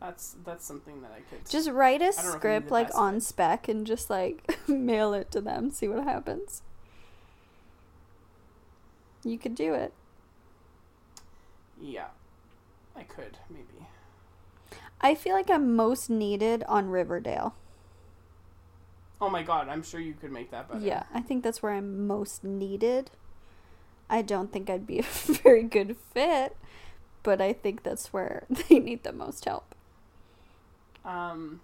that's that's something that I could. Just write a know if it'd be script like on fit. spec and just like mail it to them, see what happens. You could do it. yeah, I could maybe. I feel like I'm most needed on Riverdale. Oh my god, I'm sure you could make that better. Yeah, I think that's where I'm most needed. I don't think I'd be a very good fit, but I think that's where they need the most help. Um.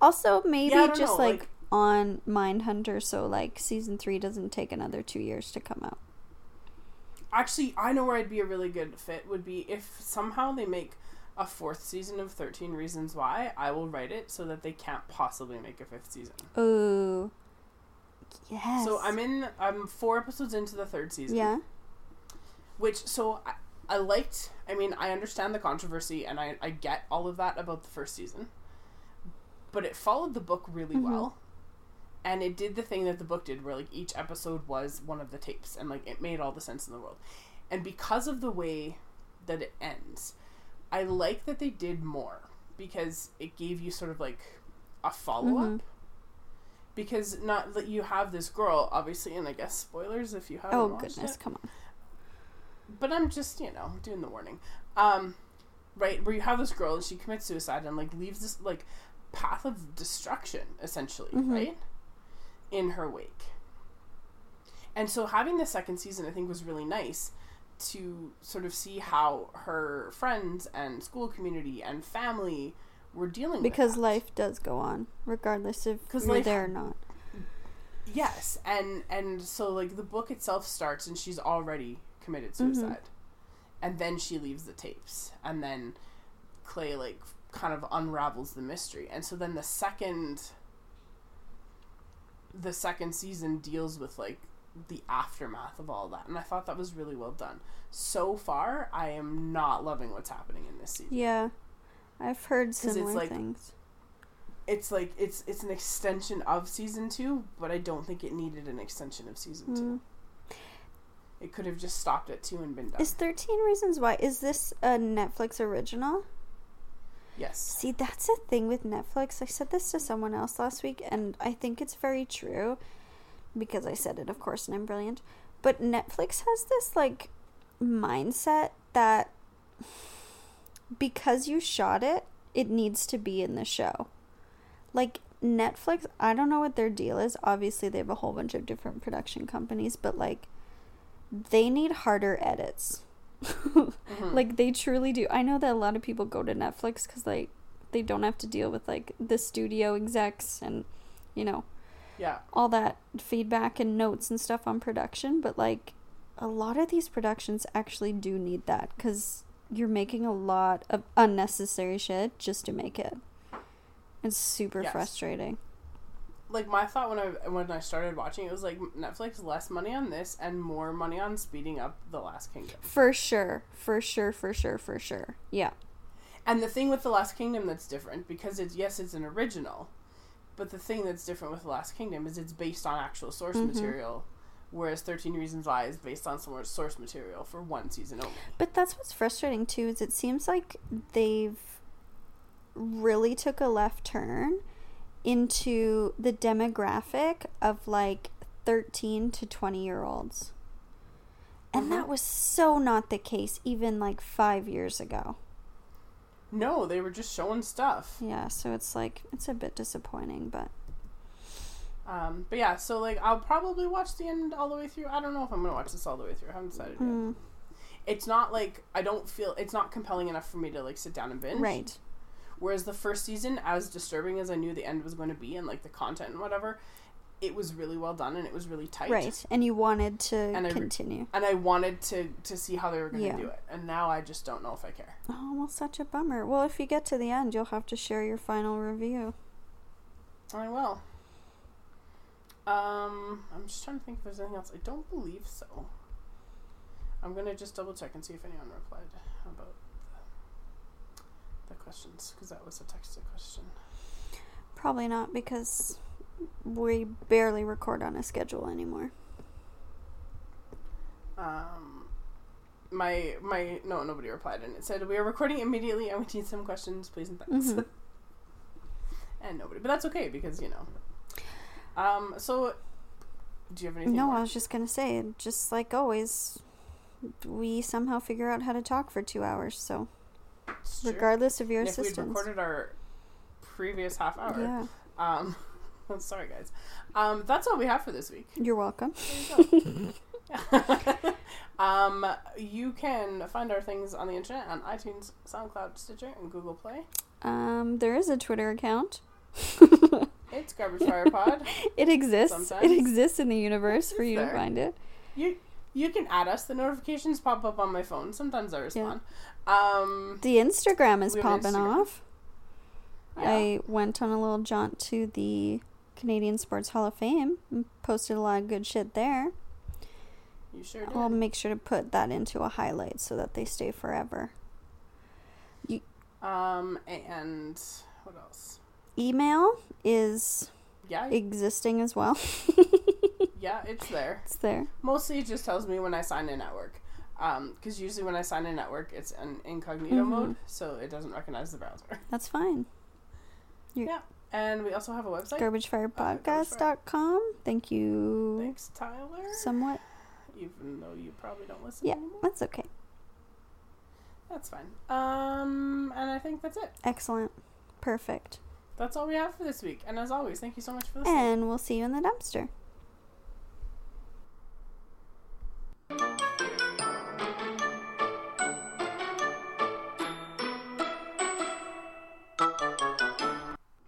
Also, maybe Yeah, just know, like, like- on Mindhunter, so like season three doesn't take another two years to come out. Actually, I know where I'd be a really good fit would be if somehow they make a fourth season of 13 Reasons Why, I will write it so that they can't possibly make a fifth season. Ooh. Yes. So I'm in I'm 4 episodes into the third season. Yeah. Which so I, I liked I mean, I understand the controversy and I I get all of that about the first season. But it followed the book really Mhm. well. And it did the thing that the book did where like each episode was one of the tapes and like it made all the sense in the world. And because of the way that it ends, I like that they did more because it gave you sort of like a follow up. Mhm. Because not that you have this girl, obviously, and I guess spoilers if you haven't Oh goodness, it. come on. But I'm just, you know, doing the warning. Um, right where you have this girl and she commits suicide and like leaves this like path of destruction essentially Mhm. right in her wake and so having the second season i think was really nice to sort of see how her friends and school community and family were dealing Because life does go on, regardless if 'Cause you're life- there or not. yes and and so like the book itself starts and she's already committed Mm-hmm. suicide and then she leaves the tapes and then clay like kind of unravels the mystery and so then the second the second season deals with like the aftermath of all that and i thought that was really well done so far i am not loving what's happening in this season Yeah, I've heard it's similar like- things. it's like it's it's an extension of season two but i don't think it needed an extension of season two Mm. it could have just stopped at two and been done Is Thirteen Reasons Why? Is this a Netflix original? yes See, that's a thing with Netflix. I said this to someone else last week, and I think it's very true because I said it, of course, and I'm brilliant. But Netflix has this like mindset that because you shot it, it needs to be in the show. Like Netflix, I don't know what their deal is. Obviously, they have a whole bunch of different production companies, but like they need harder edits. Mhm. Like they truly do. I know that a lot of people go to Netflix because like they don't have to deal with like the studio execs and you know yeah all that feedback and notes and stuff on production. But like a lot of these productions actually do need that because you're making a lot of unnecessary shit just to make it. It's super Yes. frustrating. like my thought when I when I started watching it was like Netflix less money on this and more money on speeding up The Last Kingdom. For sure. For sure. For sure. For sure. Yeah. And the thing with The Last Kingdom that's different because it's yes it's an original, but the thing that's different with The Last Kingdom is it's based on actual source Mhm. material, whereas Thirteen Reasons Why is based on some source material for one season only. But that's what's frustrating too is it seems like they've really took a left turn into the demographic of like 13 to 20 year olds. And Mhm. that was so not the case even like 5 years ago. No, they were just showing stuff. Yeah, so it's like it's a bit disappointing, but Um, but yeah, so like I'll probably watch the end all the way through. I don't know if I'm gonna watch this all the way through. I haven't decided yet. mm, It's not like I don't feel it's not compelling enough for me to like sit down and binge. right. Whereas the first season, as disturbing as I knew the end was going to be and like the content and whatever, it was really well done and it was really tight. Right. And you wanted to And I continue. And I wanted to to see how they were going to Yeah. do it. And now I just don't know if I care. Oh, well such a bummer. Well, if you get to the end, you'll have to share your final review. I will. Um, I'm just trying to think if there's anything else. I don't believe so. I'm gonna just double check and see if anyone replied about the, the questions because that was a texted question. Probably not because we barely record on a schedule anymore. Um, my my no nobody replied and it said we are recording immediately and we need some questions please and thanks. Mhm. and nobody, but that's okay because you know. Um, so do you have anything? No, more? I was just gonna say, just like always, we somehow figure out how to talk for two hours. So It's true. regardless of your And if we'd recorded our previous half hour, yeah, um, sorry guys, um, that's all we have for this week. you're welcome. You um, you can find our things on the internet on iTunes, SoundCloud, Stitcher, and Google Play. Um, there is a Twitter account. It's Garbage Fire Pod. it exists. Sometimes. It exists in the universe for you there. to find it. You you can add us. The notifications pop up on my phone. Sometimes I respond. Um, The Instagram is We have an popping Instagram. off. yeah. I went on a little jaunt to the Canadian Sports Hall of Fame and posted a lot of good shit there. you sure did. I'll make sure to put that into a highlight so that they stay forever. Um, and what else? Email is Yeah, existing as well. yeah, it's there. It's there. Mostly, it just tells me when I sign in at work. Um, because usually when I sign in at work, it's an incognito Mhm. mode, so it doesn't recognize the browser. That's fine. And we also have a website garbagefirepodcast.com. Uh, Thank you. Thanks, Tyler. Somewhat. Even though you probably don't listen. Yeah, anymore. that's okay. That's fine. Um, and I think that's it. Excellent. Perfect. That's all we have for this week. And as always, thank you so much for listening. And we'll see you in the dumpster.